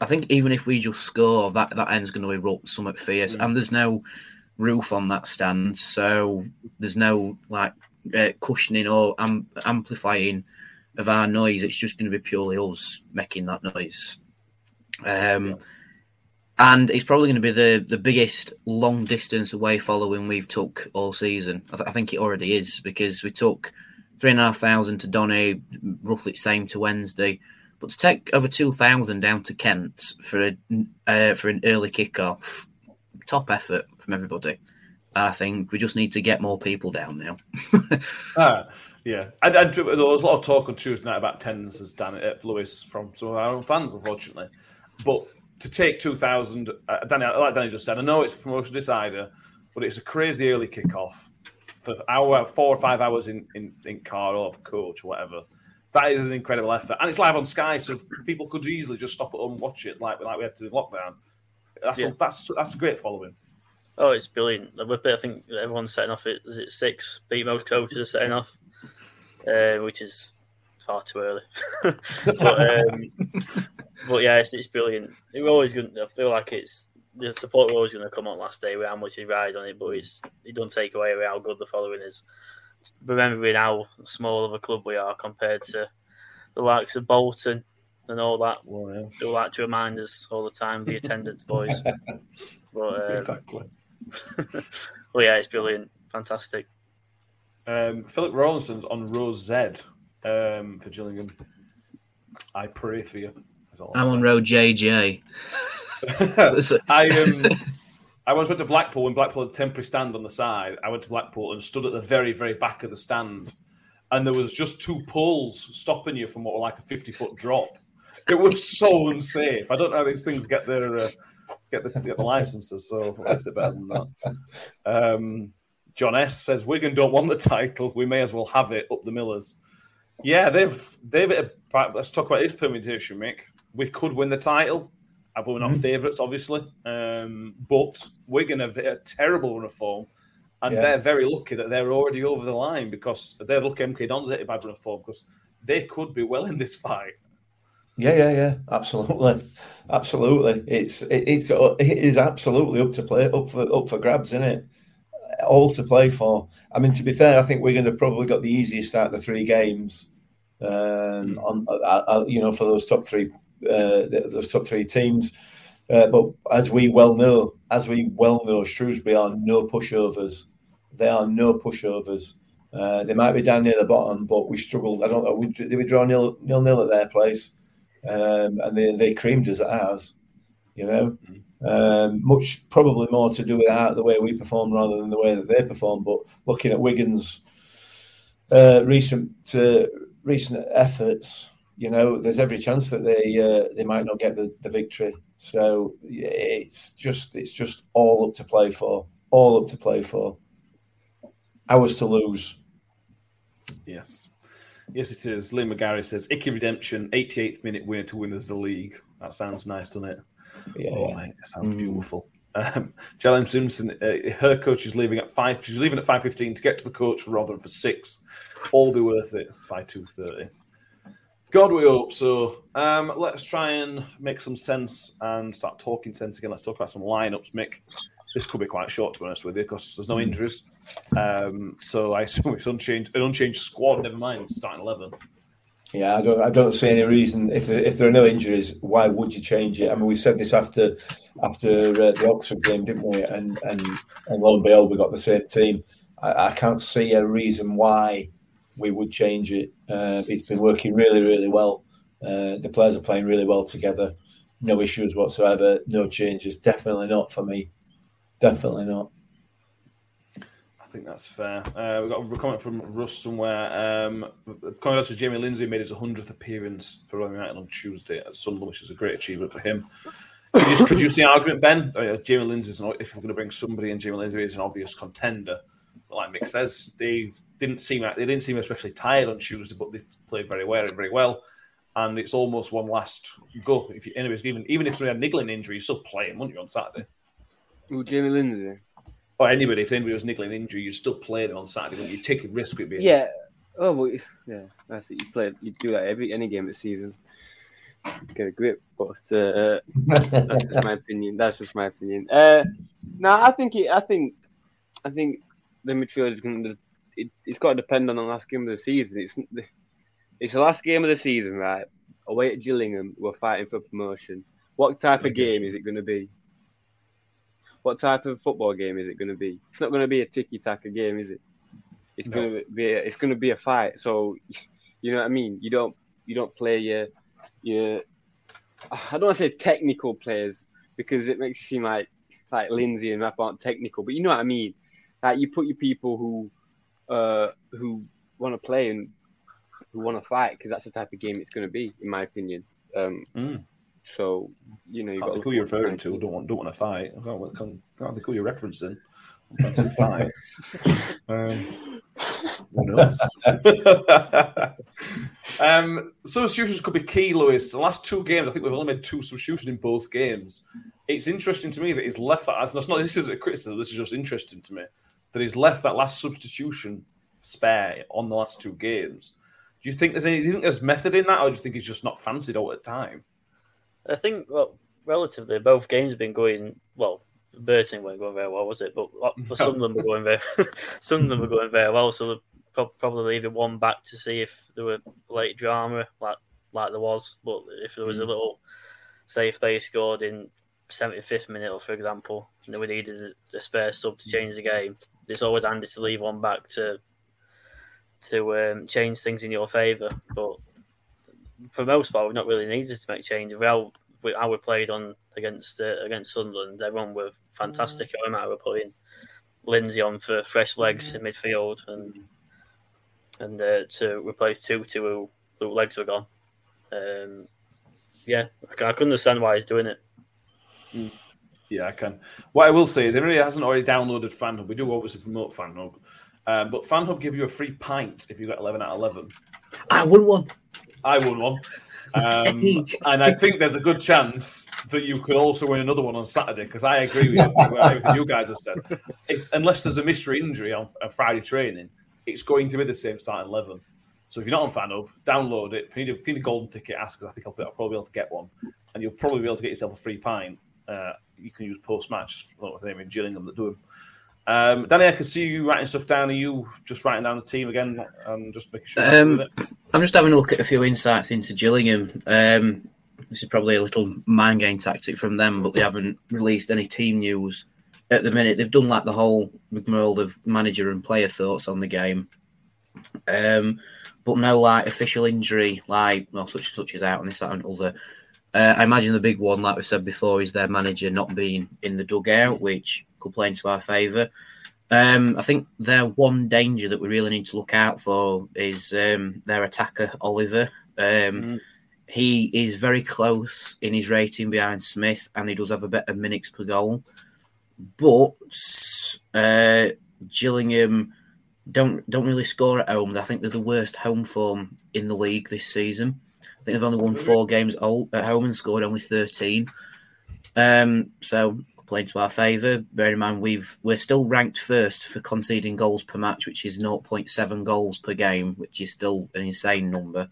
I think even if we just score, that that end's going to erupt somewhat fierce, and there's no roof on that stand, so there's no like uh, cushioning or am- amplifying of our noise. It's just going to be purely us making that noise. Um, And it's probably going to be the, the biggest long distance away following we've took all season. I, th- I think it already is because we took three and a half thousand to Donny, roughly the same to Wednesday. But to take over two thousand down to Kent for a uh, for an early kickoff, top effort from everybody. I think we just need to get more people down now. Ah, yeah. I, I, there was a lot of talk on Tuesday night about attendances, Dan, at Lewis from some of our own fans, unfortunately. But to take 2,000, uh, Danny, like Danny just said, I know it's a promotion decider, but it's a crazy early kickoff for hour, four or five hours in, in, in car or coach or whatever. That is an incredible effort. And it's live on Sky, so people could easily just stop at home and watch it like, like we had to in lockdown. That's, Yeah. a, that's, that's a great following. Oh, it's brilliant. I think everyone's setting off. It is it six? Beat most coaches are setting off, uh, which is far too early. but um, but yeah, it's, it's brilliant. We're always going. to I feel like it's the support we're always going to come on last day with how much you ride on it, but it's it don't take away how good the following is. Remembering how small of a club we are compared to the likes of Bolton and all that. Well, yeah. They like to remind us all the time the attendance boys. But um, Exactly. Well, yeah, it's brilliant, fantastic. Um, Philip Rawlinson's on row Z um, for Gillingham. I pray for you. I'll I'm on say. row JJ. I um, I once went to Blackpool when Blackpool had a temporary stand on the side. I went to Blackpool and stood at the very, very back of the stand, and there was just two poles stopping you from what were like a fifty foot drop. It was so unsafe. I don't know how these things get their uh, get the get the licenses, so it's a bit better than that. Um, John S says Wigan don't want the title. We may as well have it up the Millers. Yeah, they've they've. Let's talk about his permutation, Mick. We could win the title. Uh, but We're not favourites, obviously. Um, but Wigan have a terrible run of form, and Yeah. they're very lucky that they're already over the line because they're lucky MK Dons hit a bad run of form because they could be well in this fight. Yeah, yeah, yeah, absolutely, absolutely. It's it, it's it is absolutely up to play up for up for grabs, isn't it? All to play for. I mean, to be fair, I think we're going to probably got the easiest out of the three games. Um, on uh, uh, you know for those top three, uh, those top three teams. Uh, but as we well know, as we well know, Shrewsbury are no pushovers. They are no pushovers. Uh, they might be down near the bottom, but we struggled. I don't know. We, did we draw nil nil nil at their place? Um, and they, they creamed us at ours. You know, um, much probably more to do with the way we perform rather than the way that they perform. But looking at Wigan's uh, recent uh, recent efforts, you know, there's every chance that they uh, they might not get the, the victory. So it's just it's just all up to play for, all up to play for. Ours to lose. Yes. Yes, it is. Lee McGarry says, Icky Redemption, 88th minute winner to win as the league. That sounds nice, doesn't it? Yeah, oh, yeah. mate, that sounds Mm. beautiful. Um, Jalen Simpson, uh, her coach is leaving at five. She's leaving at five fifteen to get to the coach rather than for six. All be worth it by two thirty. God, we hope so. Um, let's try and make some sense and start talking sense again. Let's talk about some lineups, Mick. This could be quite short, to be honest with you, because there's no injuries. Um, so I assume it's unchanged, an unchanged squad. Never mind starting eleven. Yeah, I don't. I don't see any reason if if there are no injuries, why would you change it? I mean, we said this after after uh, the Oxford game, didn't we? And and and lo and behold, we got the same team. I, I can't see a reason why we would change it. Uh, it's been working really, really well. Uh, the players are playing really well together. No issues whatsoever. No changes. Definitely not for me. Definitely not. I think that's fair. Uh, we've got a comment from Russ somewhere. Um, to Jamie Lindsay made his 100th appearance for Rotherham United on Tuesday at Sunderland, which is a great achievement for him. Could you, could you see an argument, Ben? Oh, yeah, Jamie Lindsay's an, if we're going to bring somebody in, Jamie Lindsay is an obvious contender. But like Mick says, they didn't seem they didn't seem especially tired on Tuesday, but they played very well, and very well. And it's almost one last go. If you, anyways, even even if somebody had a niggling injury, you still play wouldn't you, on Saturday? Who, Jamie Lindsay? Or anybody, if anybody was niggling injury, you still play them on Saturday. Wouldn't you take a risk with being Yeah. Oh, well, yeah. I think you play. You do that every any game this season. Get a grip, but uh, that's just my opinion. That's just my opinion. Uh, no, I think it, I think I think the midfield is going to. It, it's got to depend on the last game of the season. It's it's the last game of the season, right? Away at Gillingham, we're fighting for promotion. What type of game is it going to be? What type of football game is it going to be? It's not going to be a tiki taka game, is it? It's No. going to be a, it's going to be a fight. So, you know what I mean? You don't you don't play your your I don't want to say technical players because it makes it seem like like Lindsay and Rap aren't technical, but you know what I mean. Like you put your people who uh who want to play and who want to fight because that's the type of game it's going to be, in my opinion. Um, Mm. So you know you got who you're referring to. Don't want, don't want to fight. I can't, can't, can't who you're referencing. Fancy fight. Um, who knows? um, substitutions could be key, Lewis. The last two games, I think we've only made two substitutions in both games. It's interesting to me that he's left that. That's not. This is a criticism. This is just interesting to me that he's left that last substitution spare on the last two games. Do you think there's any? Do you think there's method in that, or do you think he's just not fancied all the time? I think well, relatively both games have been going well. Burton weren't going very well, was it? But for Sunderland, were going very Sunderland were going very well. So they're probably leaving one back to see if there were late drama, like like there was. But if there was a little, say, if they scored in 75th minute, or for example, and we needed a, a spare sub to change the game, it's always handy to leave one back to to um, change things in your favour. But for the most part, we've not really needed to make changes. We how we, how we played on against uh, against Sunderland, everyone were fantastic. I remember putting Lindsay on for fresh legs in midfield and and uh, to replace Tutu, who, who legs were gone. Um, yeah, I can, I can understand why he's doing it. Yeah, I can. What I will say is, everybody hasn't already downloaded FanHub. We do obviously promote FanHub, um, but FanHub give you a free pint if you got eleven out of eleven. I won one. I won one, um, and I think there's a good chance that you could also win another one on Saturday because I agree with, you, everything you guys have said. If, unless there's a mystery injury on, on Friday training, it's going to be the same starting eleven. So if you're not on FanHub, download it. If you need a, if you need a golden ticket, ask because I think I'll, I'll probably be able to get one, and you'll probably be able to get yourself a free pint. Uh, you can use post match. I don't know if they're in Gillingham that do them. Um, Danny, I can see you writing stuff down. Are you just writing down the team again and just making sure? Um. I'm just having a look at a few insights into Gillingham. Um, this is probably a little mind game tactic from them, but they haven't released any team news at the minute. They've done like the whole rigmarole of manager and player thoughts on the game, um, but no like official injury, like well, such such as out and this that and other. Uh, I imagine the big one, like we've said before, is their manager not being in the dugout, which could play into our favour. Um, I think their one danger that we really need to look out for is um, their attacker Oliver. Um, He is very close in his rating behind Smith, and he does have a better minutes per goal. But uh, Gillingham don't don't really score at home. I think they're the worst home form in the league this season. I think they've only won four games at home and scored only thirteen. Um, so playing to our favour. Bear in mind we've we're still ranked first for conceding goals per match, which is 0.7 goals per game, which is still an insane number.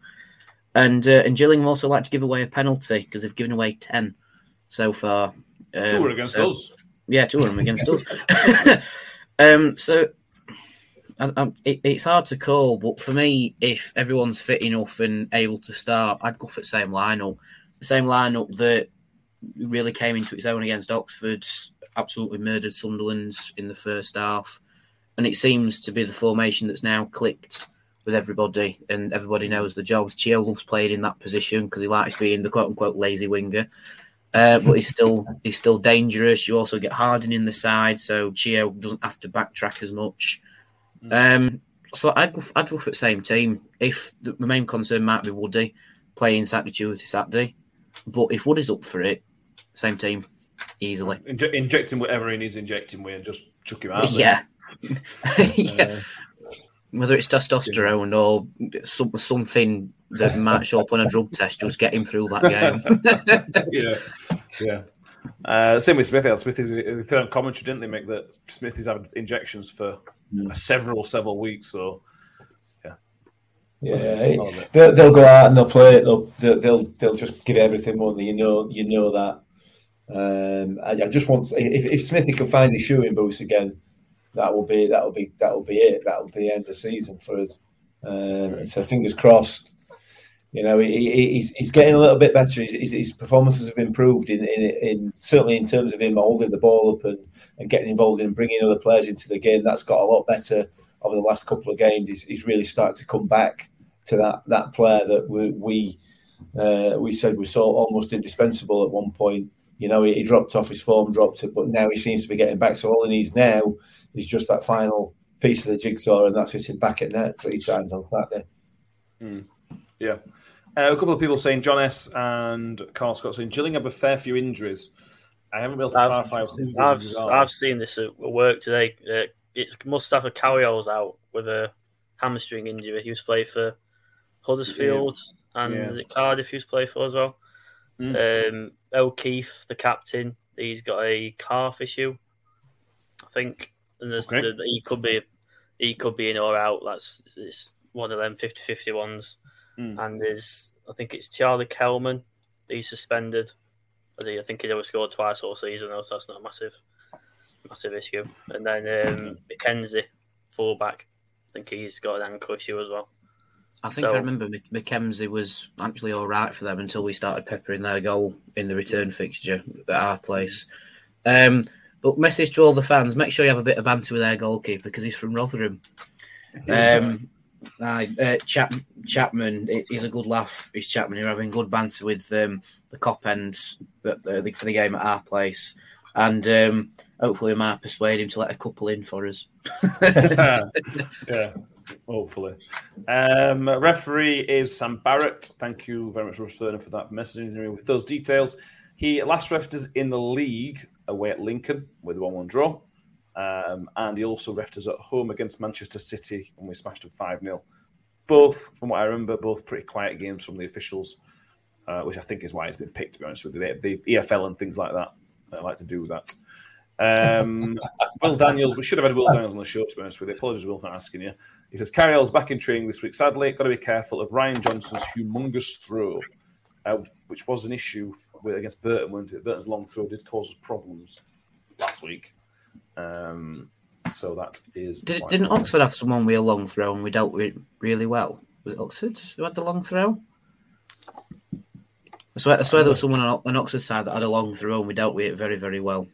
And uh, and Gillingham also like to give away a penalty because they've given away ten so far. Um, Two were against so- us. Yeah, two of them against us. um, so I, I, it, it's hard to call, but for me, if everyone's fit enough and able to start, I'd go for the same lineup. The same lineup that really came into its own against Oxford, absolutely murdered Sunderland in the first half. And it seems to be the formation that's now clicked with everybody, and everybody knows the jobs. Chio loves playing in that position because he likes being the quote unquote lazy winger. Uh, but he's still he's still dangerous. You also get Harding in the side, so Chio doesn't have to backtrack as much. Um, so I'd go, I'd go for the same team. If the, the main concern might be Woody playing Saturday, Tuesday, Saturday, but if Woody's up for it, same team easily. Inje- inject him whatever he needs injecting with and just chuck him out. Yeah, yeah. Uh, Whether it's testosterone or some, something that might show up on a drug test, just get him through that game. yeah, yeah. Uh, same with Smith. Smith is they turned commentary, didn't they? Make that Smith is having injections for several several weeks. So Yeah, All of it. they'll, they'll go out and they'll play it. They'll they'll they'll, they'll just give everything. Won't? You know, you know that. Um, I, I just want if, if Smithy can find his shooting boots again, that will be that will be that will be it. That will be the end of the season for us. Um, so fingers crossed. You know, he, he- he's, he's getting a little bit better. His, his, his performances have improved in, in, in certainly in terms of him holding the ball up and, and getting involved in bringing other players into the game. That's got a lot better over the last couple of games. He's, he's really started to come back to that that player that we we, uh, we said we saw almost indispensable at one point. You know, he, he dropped off his form, dropped it, but now he seems to be getting back. So all he needs now is just that final piece of the jigsaw, and that's hitting back at net three times on Saturday. yeah. Uh, a couple of people saying John S and Carl Scott saying Gillingham have a fair few injuries. I haven't been able to I've, clarify who those I've. I've seen this at work today. Uh, it's Mustapha Carayol's out with a hamstring injury. He was playing for Huddersfield and Yeah. is it Cardiff he was playing for as well. Um, O'Keefe, the captain, he's got a calf issue, I think, and there's Okay. the, he could be he could be in or out. That's it's one of them 50-50 ones. Mm. And there's I think it's Charlie Kelman. He's suspended. I think- he's only scored twice all season, though, so that's not a massive, massive issue. And then um, McKenzie, fullback, I think he's got an ankle issue as well. I think So- I remember Mc- McKenzie was actually all right for them until we started peppering their goal in the return fixture at our place. Um, but message to all the fans: make sure you have a bit of banter with their goalkeeper because he's from Rotherham. Um, uh, Chap, Chapman, he's a good laugh. He's Chapman. You're having good banter with um, the cop end for the, for the game at our place, and um, hopefully, we might persuade him to let a couple in for us. yeah, hopefully. Um, referee is Sam Barrott. Thank you very much, Rush Turner, for that messaging me with those details. He last refed us in the league away at Lincoln with a 1 1 draw. Um, and he also refed us at home against Manchester City and we smashed them 5 0. Both, from what I remember, both pretty quiet games from the officials, uh, which I think is why it's been picked, to be honest with you. The, the EFL and things like that, I like to do that. Um, Will Daniels, we should have had Will Daniels on the show, to be honest with you. Apologies, Will, for asking you. He says, Carayol's back in training this week. Sadly, got to be careful of Ryan Johnson's humongous throw, uh, which was an issue with, against Burton, wasn't it? Burton's long throw did cause us problems last week. Um, so that is. Did, didn't Oxford have someone with a long throw and we dealt with it really well? Was it Oxford who had the long throw? I swear, I swear there was someone on, on Oxford side that had a long throw and we dealt with it very, very well.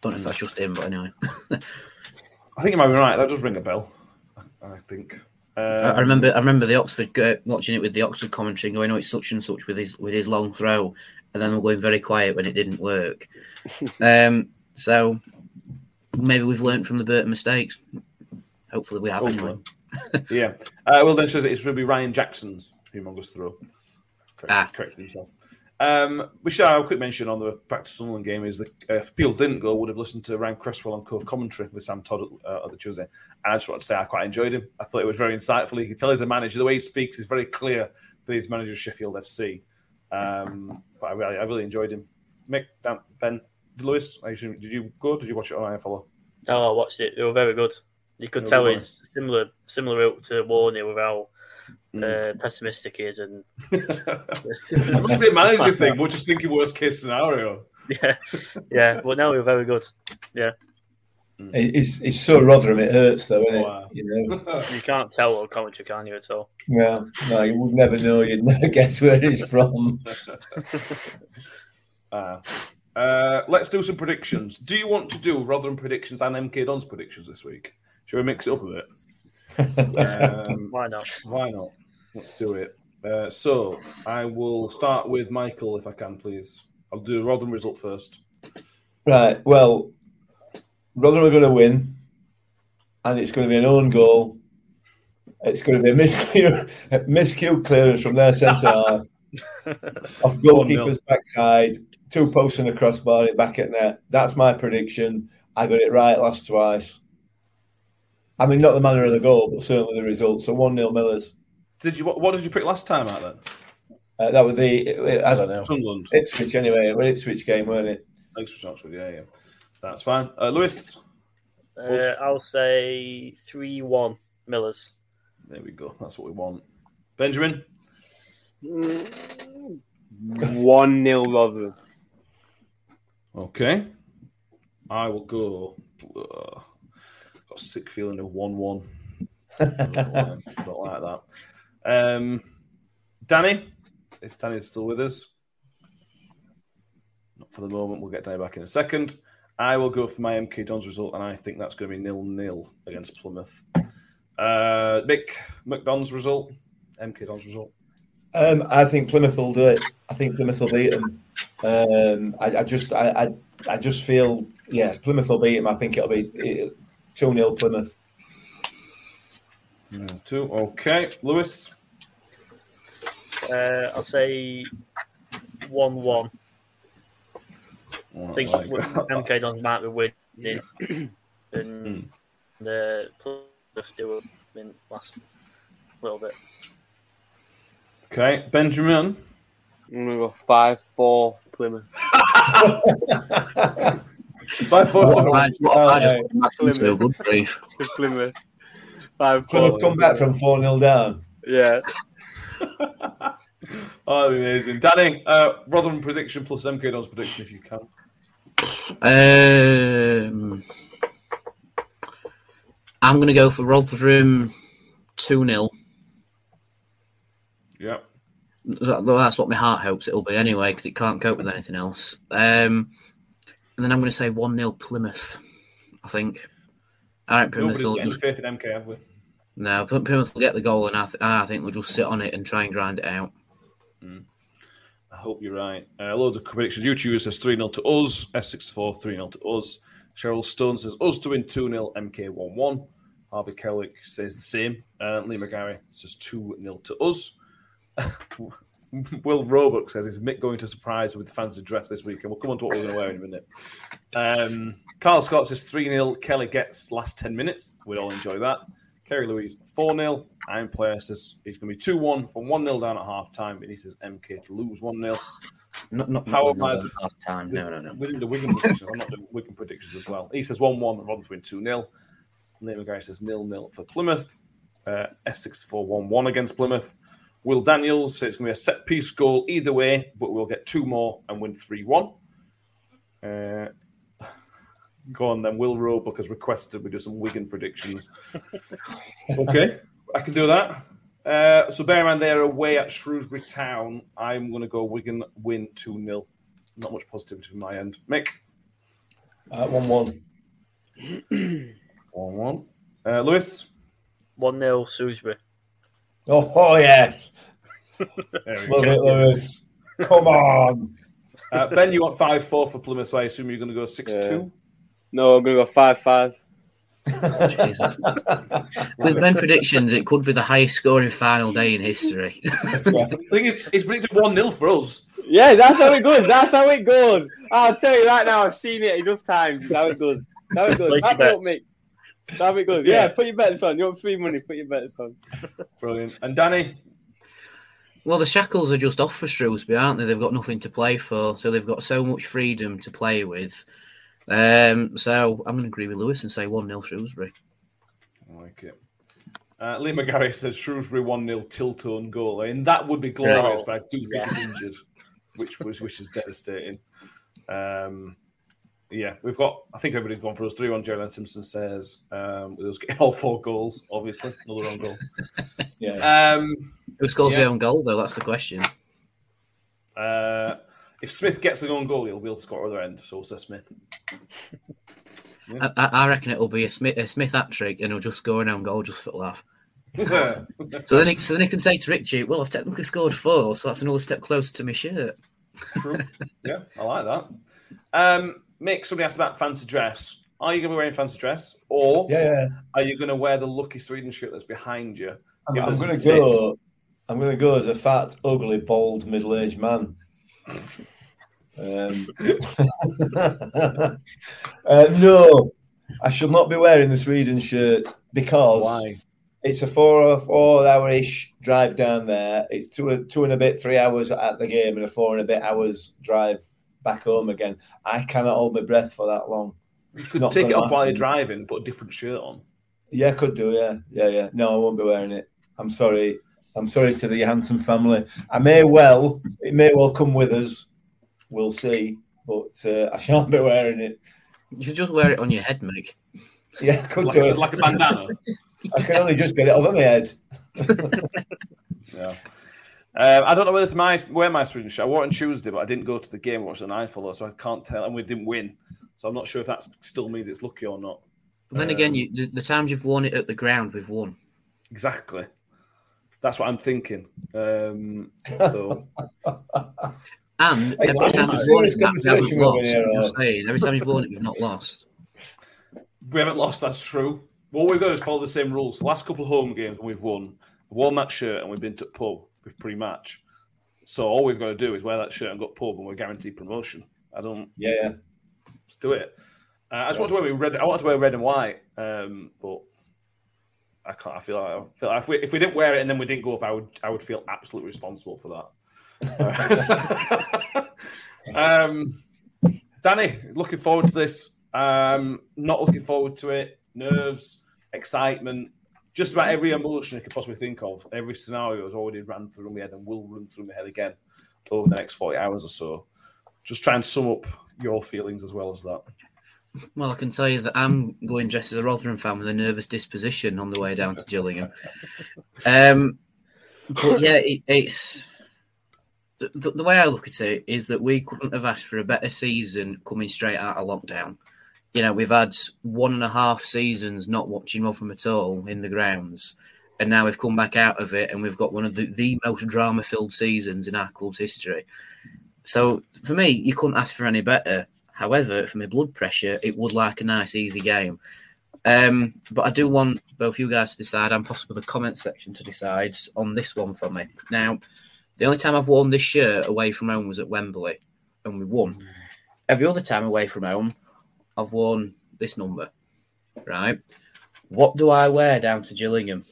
Don't know if that's just him, but anyway. I think you might be right. That does ring a bell, I think. Um, I, remember, I remember the Oxford uh, watching it with the Oxford commentary, going, "Oh, it's such and such with his with his long throw," and then we're going very quiet when it didn't work. um, so maybe we've learned from the Burton mistakes. Hopefully, we have anyway. Yeah. Uh, Will then says it's be Ryan Jackson's humongous throw. Correct, Ah. Corrected himself. Um, we should have a quick mention on the practice Sunderland game is that uh, if people didn't go, would have listened to Ryan Cresswell on co-commentary with Sam Todd uh, on the Tuesday. And I just want to say I quite enjoyed him. I thought it was very insightful. You can tell he's a manager. The way he speaks is very clear that he's manager of Sheffield FC. Um, but I really, I really enjoyed him. Mick, Dan, Ben, Lewis, assume, did you go? Did you watch it on iFollow? Oh, I watched it. They were very good. You could tell he's similar similar out to Warney with how Hmm. uh, pessimistic he is. And it must be a manager thing. We're just thinking worst case scenario. yeah, yeah. But now we're very good. Yeah, It's it's so Rotherham, it hurts though, isn't it? You know, you can't tell what commentary, can you at all? Yeah, no, you would never know. You'd never guess where it's from. Uh, uh, let's do some predictions. Do you want to do Rotherham predictions and MK Dons predictions this week? Should we mix it up a bit? Um, Why not? why not? Let's do it. Uh, so I will start with Michael, if I can, please. I'll do Rotherham result first. Right. Well, Rotherham are going to win, and it's going to be an own goal. It's going to be a miscue, miscue clearance from their centre half, off goalkeeper's backside, two posts and a crossbar it back at net. That's my prediction. I got it right last twice. I mean, not the manner of the goal, but certainly the result. So one 0 Millers. Did you? What, what did you pick last time out then? Uh, that was the I don't know Sunderland. Ipswich anyway. Well, Ipswich game, weren't it? Thanks for Oxford. Yeah, yeah. That's fine. Uh, Lewis. Uh, I'll say three one Millers. There we go. That's what we want. Benjamin. One 0 Rotherham. Okay. I will go. Uh, got a sick feeling of one-one. don't, don't like that. Um, Danny, if Danny's still with us. Not for the moment. We'll get Danny back in a second. I will go for my MK Dons result, and I think that's going to be nil-nil against Plymouth. Uh, Mick McDon's result, MK Dons result. Um, I think Plymouth will do it. I think Plymouth will beat them. Um, I, I just, I, I, I just feel, yeah, Plymouth will beat them. I think it'll be two 0 Plymouth. Two. Okay, Lewis. Uh, I'll say one one. I think Like- MK Dons might be winning, and the Plymouth do win last little bit. Okay, Benjamin. I'm gonna go five four Plymouth. five four. What I- what I just Plymouth imagined so good grief. Plymouth. Five four. come back from 4 0 down. Yeah. Oh, that'd be amazing. Danny, uh, Rotherham prediction plus MK Dons prediction if you can. Um, I'm going to go for Rotherham 2 0. Yeah. That's what my heart hopes it'll be anyway, because it can't cope with anything else. Um, and then I'm going to say 1 0 Plymouth, I think. I think Plymouth Nobody's will just. faith in MK, have we? No, Ply- Plymouth will get the goal, and I, th- and I think we'll just sit on it and try and grind it out. I hope you're right. Uh, loads of predictions. YouTube says 3 0 to us. S64 3 0 to us. Cheryl Stone says us to win 2 0 MK 1 1. Harvey Kellick says the same. Uh, Lee McGarry says 2 0 to us. Will Roebuck says, Is Mick going to surprise with the fancy dress this week? And we'll come on to what we're going to wear in a minute. Um, Carl Scott says 3 0. Kelly gets last 10 minutes. We'd all enjoy that. Kerry Louise 4 0. Iron Player says he's going to be 2 1 from 1 0 down at half time. And he says MK to lose 1 0. Not, not, How not another half time. No, no, no. We're doing the Wigan predictions. I'm not doing Wigan predictions as well. He says 1 1 and Rotherham to win 2 0. Liam McGarry says 0 0 for Plymouth. Uh, Essex 4 1 1 against Plymouth. Will Daniels says it's going to be a set piece goal either way, but we'll get two more and win 3 1. Uh, go on then. Will Roebuck has requested we do some Wigan predictions. okay, I can do that. Uh, so bear in mind they're away at Shrewsbury Town. I'm going to go Wigan win 2 0. Not much positivity from my end. Mick? Uh, 1 1. 1 1. Uh, Lewis? 1 0 Shrewsbury. Oh, oh yes. There Love it, Lewis. Come on. Uh, ben, you want 5 4 for Plymouth, so I assume you're going to go 6 2. No, I'm gonna go five five. Jesus. With men predictions, it could be the highest scoring final day in history. The thing is, it's predicted 1 0 for us. Yeah, that's how it goes. That's how it goes. I'll tell you right now. I've seen it enough times. That's how it goes. That's how it goes. Place your Happy up, bets. mate. That's how it goes. Yeah, put your bets on. You want free money? Put your bets on. Brilliant. And Danny? Well, the shackles are just off for Shrewsbury, aren't they? They've got nothing to play for, so they've got so much freedom to play with. Um, so I'm going to agree with Lewis and say 1 0 Shrewsbury. I like it. Uh, Lee McGarry says Shrewsbury 1 0 Tilton goal. and that would be glorious, Oh, but I do think yeah. he's injured, which was which is devastating. Um, yeah, we've got. I think everybody's gone for us. Three one. Jalen Simpson says um, with us getting all four goals. Obviously, another own goal. Yeah. Um, Who scores Yeah. their own goal, though? That's the question. uh, if Smith gets an own goal, he'll be able to score at the other end. So says Smith. I, I I reckon it'll be a Smith, a Smith hat trick and he'll just score an own goal just for a laugh. So then, he, so then he can say to Richie, "Well, I've technically scored four, so that's another step closer to my shirt." True. yeah, I like that. Um, Mick, somebody asked about fancy dress. Are you going to be wearing fancy dress, or Yeah, yeah. are you going to wear the lucky Sweden shirt that's behind you? I'm, I'm going to go. I'm going to go as a fat, ugly, bald, middle-aged man. Um, uh, no, I should not be wearing the Sweden shirt because Why? it's a four or four hour ish drive down there. It's two two and a bit, three hours at the game, and a four and a bit hours drive back home again. I cannot hold my breath for that long. You could take it off while you're driving, put a different shirt on. Yeah, I could do. Yeah, yeah, yeah. No, I won't be wearing it. I'm sorry. I'm sorry to the Hanson family. I may well, it may well come with us. We'll see, but uh, I shan't be wearing it. You can just wear it on your head, Mick. Yeah, I could Like do it. like a bandana. I can only just get it over my head. yeah. Uh, I don't know whether it's my wear my Sweden shirt. I wore it on Tuesday, but I didn't go to the game. I watched an iFollow, so I can't tell. And we didn't win, so I'm not sure if that still means it's lucky or not. But then Um, again, you, the, the times you've worn it at the ground, we've won. Exactly. That's what I'm thinking. Um, so And Hey, every time is the you've won it, we haven't lost. here, I'm saying, every time you've worn it, we've not lost. we haven't lost. That's true. What we've got is follow the same rules. The last couple of home games when we've won, we've worn that shirt and we've been to pub pre-match. So all we've got to do is wear that shirt and go to pub, and we're guaranteed promotion. I don't. Yeah, yeah. Let's do it. Uh, I just want to wear red. I want to wear red and white, um, but I can't. I feel like, I feel like if we if we didn't wear it and then we didn't go up, I would I would feel absolutely responsible for that. um, Danny, looking forward to this. Um, not looking forward to it. Nerves, excitement, just about every emotion I could possibly think of. Every scenario has already ran through my head and will run through my head again over the next forty hours or so. Just try and sum up your feelings as well as that. Well, I can tell you that I'm going dressed as a Rotherham fan with a nervous disposition on the way down to Gillingham. Um, but yeah, it, it's the, the, way I look at it is that we couldn't have asked for a better season coming straight out of lockdown. You know, we've had one and a half seasons not watching Rotherham at all in the grounds, and now we've come back out of it and we've got one of the, the most drama filled seasons in our club's history. So for me, you couldn't ask for any better. However, for my blood pressure, it would like a nice, easy game. Um, but I do want both you guys to decide, and possibly the comment section to decide on this one for me. Now, the only time I've worn this shirt away from home was at Wembley, and we won. Every other time away from home, I've worn this number. Right? What do I wear down to Gillingham?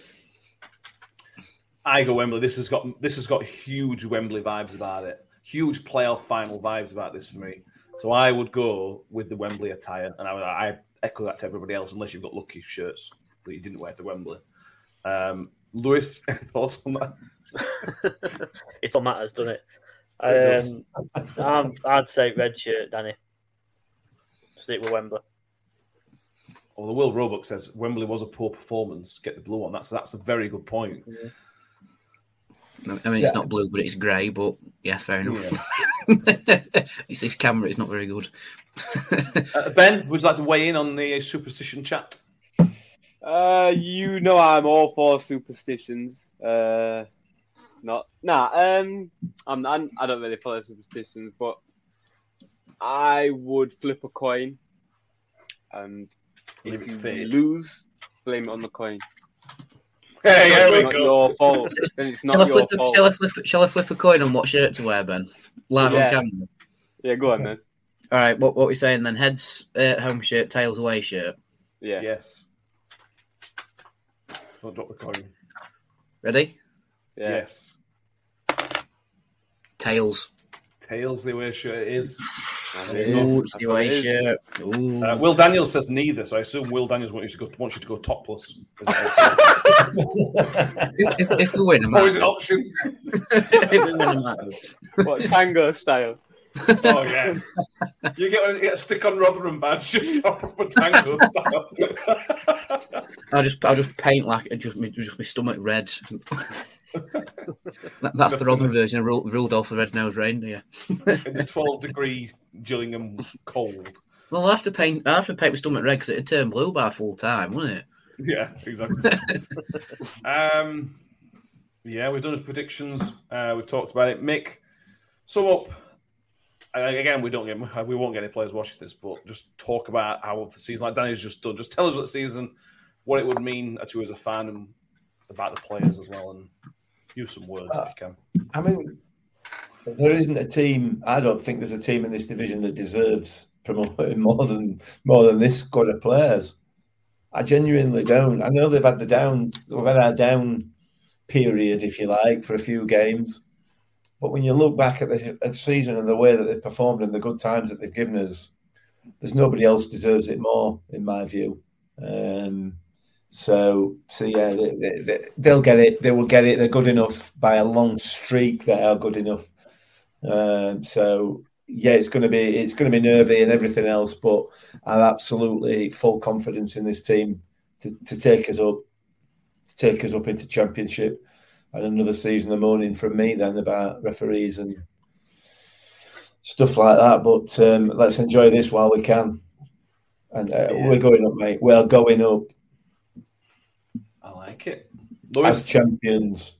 I go Wembley. This has got this has got huge Wembley vibes about it. Huge playoff final vibes about this for me. So I would go with the Wembley attire, and I, I echo that to everybody else, unless you've got lucky shirts that you didn't wear to Wembley. Um, Lewis, any thoughts on that? It all matters, doesn't it? It Um, I'm, I'd say red shirt, Danny. Stick with Wembley. Well, the Will Roebuck says Wembley was a poor performance. Get the blue on. That's that's a very good point. I mean, it's not blue, but it's grey. But yeah, fair enough. It's this camera; is not very good. Uh, ben, would you like to weigh in on the superstition chat? Uh, you know I'm all for superstitions. Uh, not nah. Um, I'm, I'm I don't really follow superstitions, but I would flip a coin, and Leave it if to you fate. lose, blame it on the coin. Hey, It's here we not go. your fault. Then it's Shall I, not your flip fault. shall, I flip, shall I flip a coin on what shirt to wear, Ben? Live Yeah. on camera. Yeah, go on then. All right, what what we saying then? Heads uh, home shirt, tails away shirt. Yeah. Yes. I'll drop the coin. Ready? Yeah. Yes. tails. Tails the away shirt is. Ooh, it's the away It is. shirt. Ooh. Uh, Will Daniels says neither, so I assume Will Daniels wants you to go, wants you to go topless. if, if, if we win, I Always an option. if we win, I might. What tango style? Oh yes, you get, you get a stick on Rotherham badge just off a tango style. I'll just I'll just paint like just me just my stomach red. That- that's the Rotherham version of Ru- Rudolph the Red-Nosed Reindeer. in the twelve degree Gillingham cold. Well, I'll paint. I will have to paint my stomach red because it had turned blue by full time, wasn't it? Yeah, exactly. um, yeah, we've done his predictions. Uh, we've talked about it. Mick, sum up. Again, we don't get we won't get any players watching this, but just talk about how the season, like Danny's just done. Just tell us what the season, what it would mean to you as a fan, and about the players as well, and use some words if you can. I mean, there isn't a team. I don't think there's a team in this division that deserves promoting more than more than this squad of players. I genuinely don't. I know they've had the down, we've had our down period, if you like, for a few games. But when you look back at the, at the season and the way that they've performed and the good times that they've given us, there's nobody else deserves it more, in my view. Um, so, so yeah, they, they, they'll get it. They will get it. They're good enough by a long streak. They are good enough. Um, so yeah, it's going to be it's going to be nervy and everything else, but I've absolutely full confidence in this team to, to take us up, to take us up into championship, and another season of moaning from me then about referees and stuff like that. But um, let's enjoy this while we can, and uh, Yeah. we're going up, mate. We're going up like it. as champions.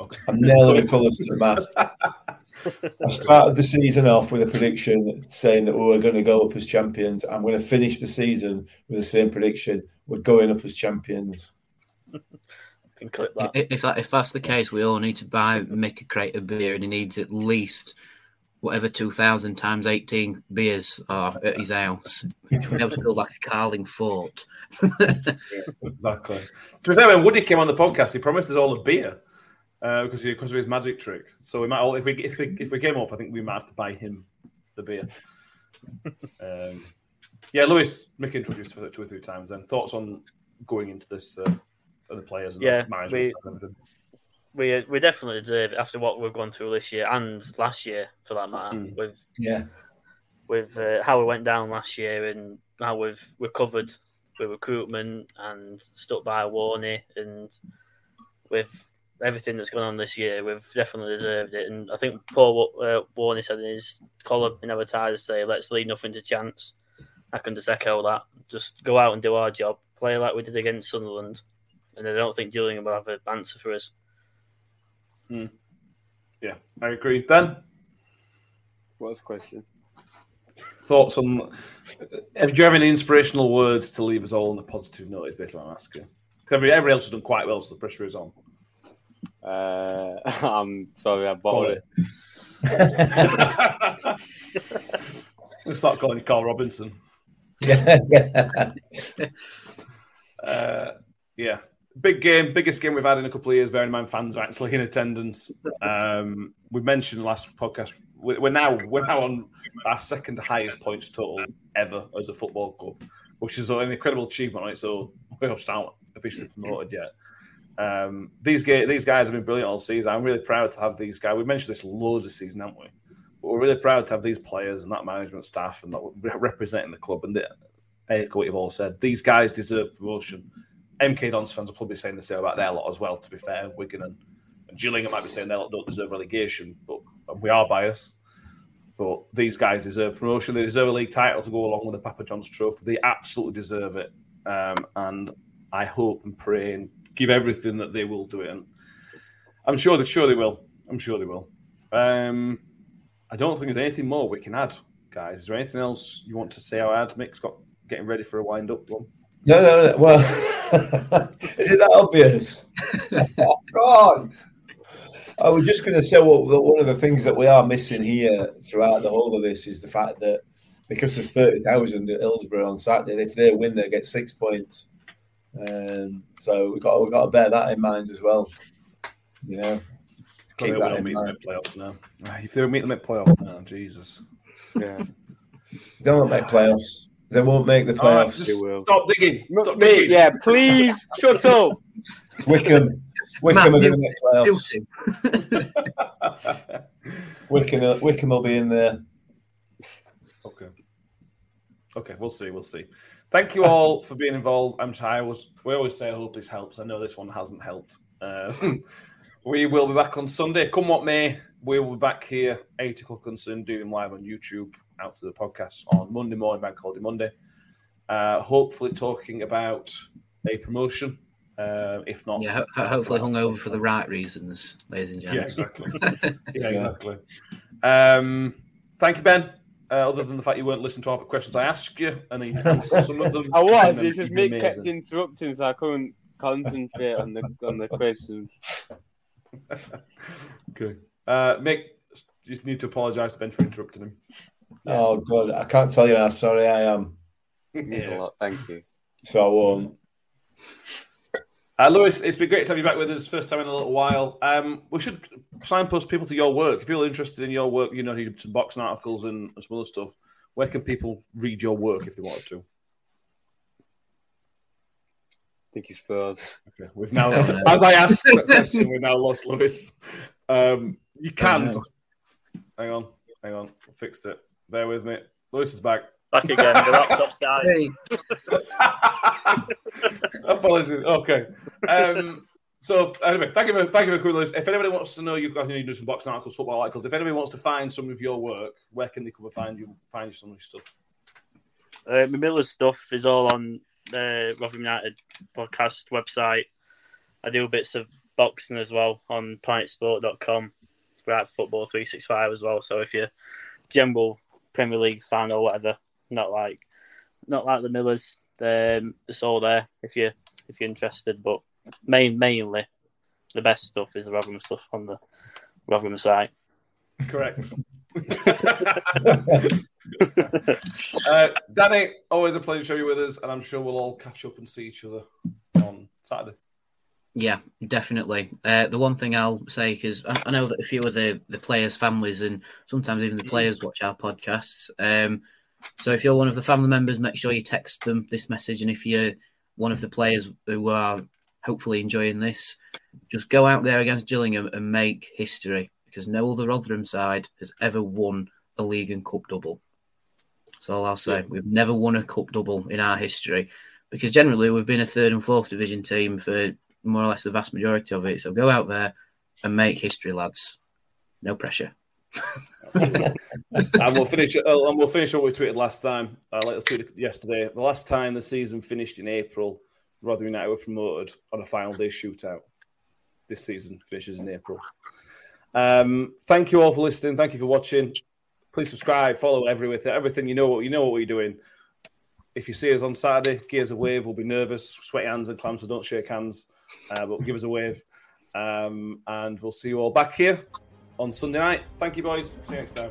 okay. I'm nailing the colours to the mast. I started the season off with a prediction saying that we were going to go up as champions. I'm going to finish the season with the same prediction. We're going up as champions. Can clip that. If that if that's the case, we all need to buy Mick a crate of beer, and he needs at least whatever two thousand times eighteen beers are at his house. We'll be able to build like a Carling fort. Exactly. To be fair, when Woody came on the podcast, he promised us all a beer uh, because, he, because of his magic trick. So we might all, if we if we if we came up, I think we might have to buy him the beer. um, yeah, Lewis, Mick introduced for two or three times. Then thoughts on going into this uh, for the players and Yeah, the management we- and everything. We we definitely deserve it after what we've gone through this year and last year, for that matter. Mm. With Yeah. with uh, how we went down last year and how we've recovered with recruitment and stuck by Warney and with everything that's gone on this year, we've definitely deserved it. And I think Paul uh, Warney said in his column in Advertiser say, "Let's leave nothing to chance." I can just echo that. Just go out and do our job, play like we did against Sunderland, and I don't think Gillingham will have an answer for us. Yeah, I agree. Ben, What's the question? thoughts on? Have do you have any inspirational words to leave us all on a positive note? Is basically what I'm asking. 'Cause Every, everybody else has done quite well, so the pressure is on. Uh, I'm sorry, I bought it. we'll start calling you Carl Robinson. yeah. Uh, yeah, big game, biggest game we've had in a couple of years. Bearing in mind, fans are actually in attendance. Um, we mentioned last podcast we- we're now we're now on our second highest points total ever as a football club, which is an incredible achievement on its own. We just aren't officially promoted yet. Um, these ga- these guys have been brilliant all season. I'm really proud to have these guys. We mentioned this loads this season, haven't we? But we're really proud to have these players and that management staff and that re- representing the club. And the, echo what you've all said. These guys deserve promotion. MK Dons fans are probably saying the same about their lot as well. To be fair, Wigan and, and Gillingham might be saying they don't deserve relegation, but we are biased. But these guys deserve promotion. They deserve a league title to go along with the Papa John's Trophy. They absolutely deserve it. Um, and I hope and pray and give everything that they will do it. And I'm sure they sure they will. I'm sure they will. Um, I don't think there's anything more we can add, guys. Is there anything else you want to say or add? Mick's got getting ready for a wind up one. No, no, no. Well, is it that obvious? oh, God. I was just going to say what one of the things that we are missing here throughout the whole of this is the fact that because there's 30,000 at Hillsborough on Saturday, if they win, they get six points. Um, so we've got, we've got to bear that in mind as well. You know, Well, keep they that won't in meet them mind. at playoffs now. Ah, If they meet them at playoffs now, Jesus. Yeah. They won't make playoffs. They won't make the All right, playoffs. just stop digging. Stop Mate, digging. yeah, please shut up. Wycombe, Wycombe Matt, are going to make playoffs. Wycombe, Wycombe will be in there. Okay. Okay, we'll see. We'll see. Thank you all for being involved. I'm I was we always say I hope this helps. I know this one hasn't helped. Uh, we will be back on Sunday. Come what may, we will be back here eight o'clock on Sunday, doing live on YouTube, out to the podcast on Monday morning, Bank Holiday Monday. Uh, hopefully talking about a promotion. Uh, if not, Yeah, ho- ho- hopefully hung over for the right reasons, ladies and yeah, gentlemen. exactly. yeah, exactly. Um, thank you, Ben. Uh, other than the fact you weren't listening to all the questions I asked you, and you answered some of them. I was. and It's just Mick kept interrupting, so I couldn't concentrate on the on the questions. Good. Uh, Mick, just need to apologise to Ben for interrupting him. Oh God, I can't tell you how sorry I am. Means a lot. Thank you. So I won't. Uh, Lewis, it's been great to have you back with us. First time in a little while. Um, we should signpost people to your work. If you're interested in your work, you know, you do some boxing articles and, and some other stuff. Where can people read your work if they wanted to? I think he's froze. Okay, we've now, Oh, as I asked that question, we've now lost Lewis. Um, you can. Hang on, hang on. Fixed it. Bear with me. Lewis is back. Back again. The laptop's died. Hey, Apologies. Okay. Um, so anyway, thank you, for, thank you for coming, Lewis. If anybody wants to know, you guys need to do some boxing articles, football articles. If anybody wants to find some of your work, where can they come and find you? Find you some of your stuff. Uh, my Miller's stuff is all on the Rotherham United podcast website. I do bits of boxing as well on planetsport.com. It's right football 365 as well. So if you're general Premier League fan or whatever, not like not like the Millers, um, it's all there if you if you're interested. But main mainly the best stuff is the Rotherham stuff on the Rotherham site. Correct. uh, Danny, always a pleasure to show you with us, and I'm sure we'll all catch up and see each other on Saturday. Yeah, definitely. Uh, the one thing I'll say, because I, I know that a few of the, the players' families and sometimes even the players watch our podcasts. Um, so if you're one of the family members, make sure you text them this message. And if you're one of the players who are hopefully enjoying this, just go out there against Gillingham and make history because no other Rotherham side has ever won a league and cup double. That's all I'll say. We've never won a cup double in our history because generally we've been a third and fourth division team for more or less the vast majority of it. So go out there and make history, lads. No pressure. and we'll finish. Uh, and we'll finish what we tweeted last time. Uh, like tweeted yesterday. The last time the season finished in April, Rotherham United were promoted on a final day shootout. This season finishes in April. Um, thank you all for listening. Thank you for watching. Please subscribe, follow everything. Everything you know what you know what we're doing. If you see us on Saturday, give us a wave. We'll be nervous, sweaty hands and clams, so don't shake hands. Uh, but give us a wave, um, and we'll see you all back here on Sunday night. Thank you, boys. See you next time.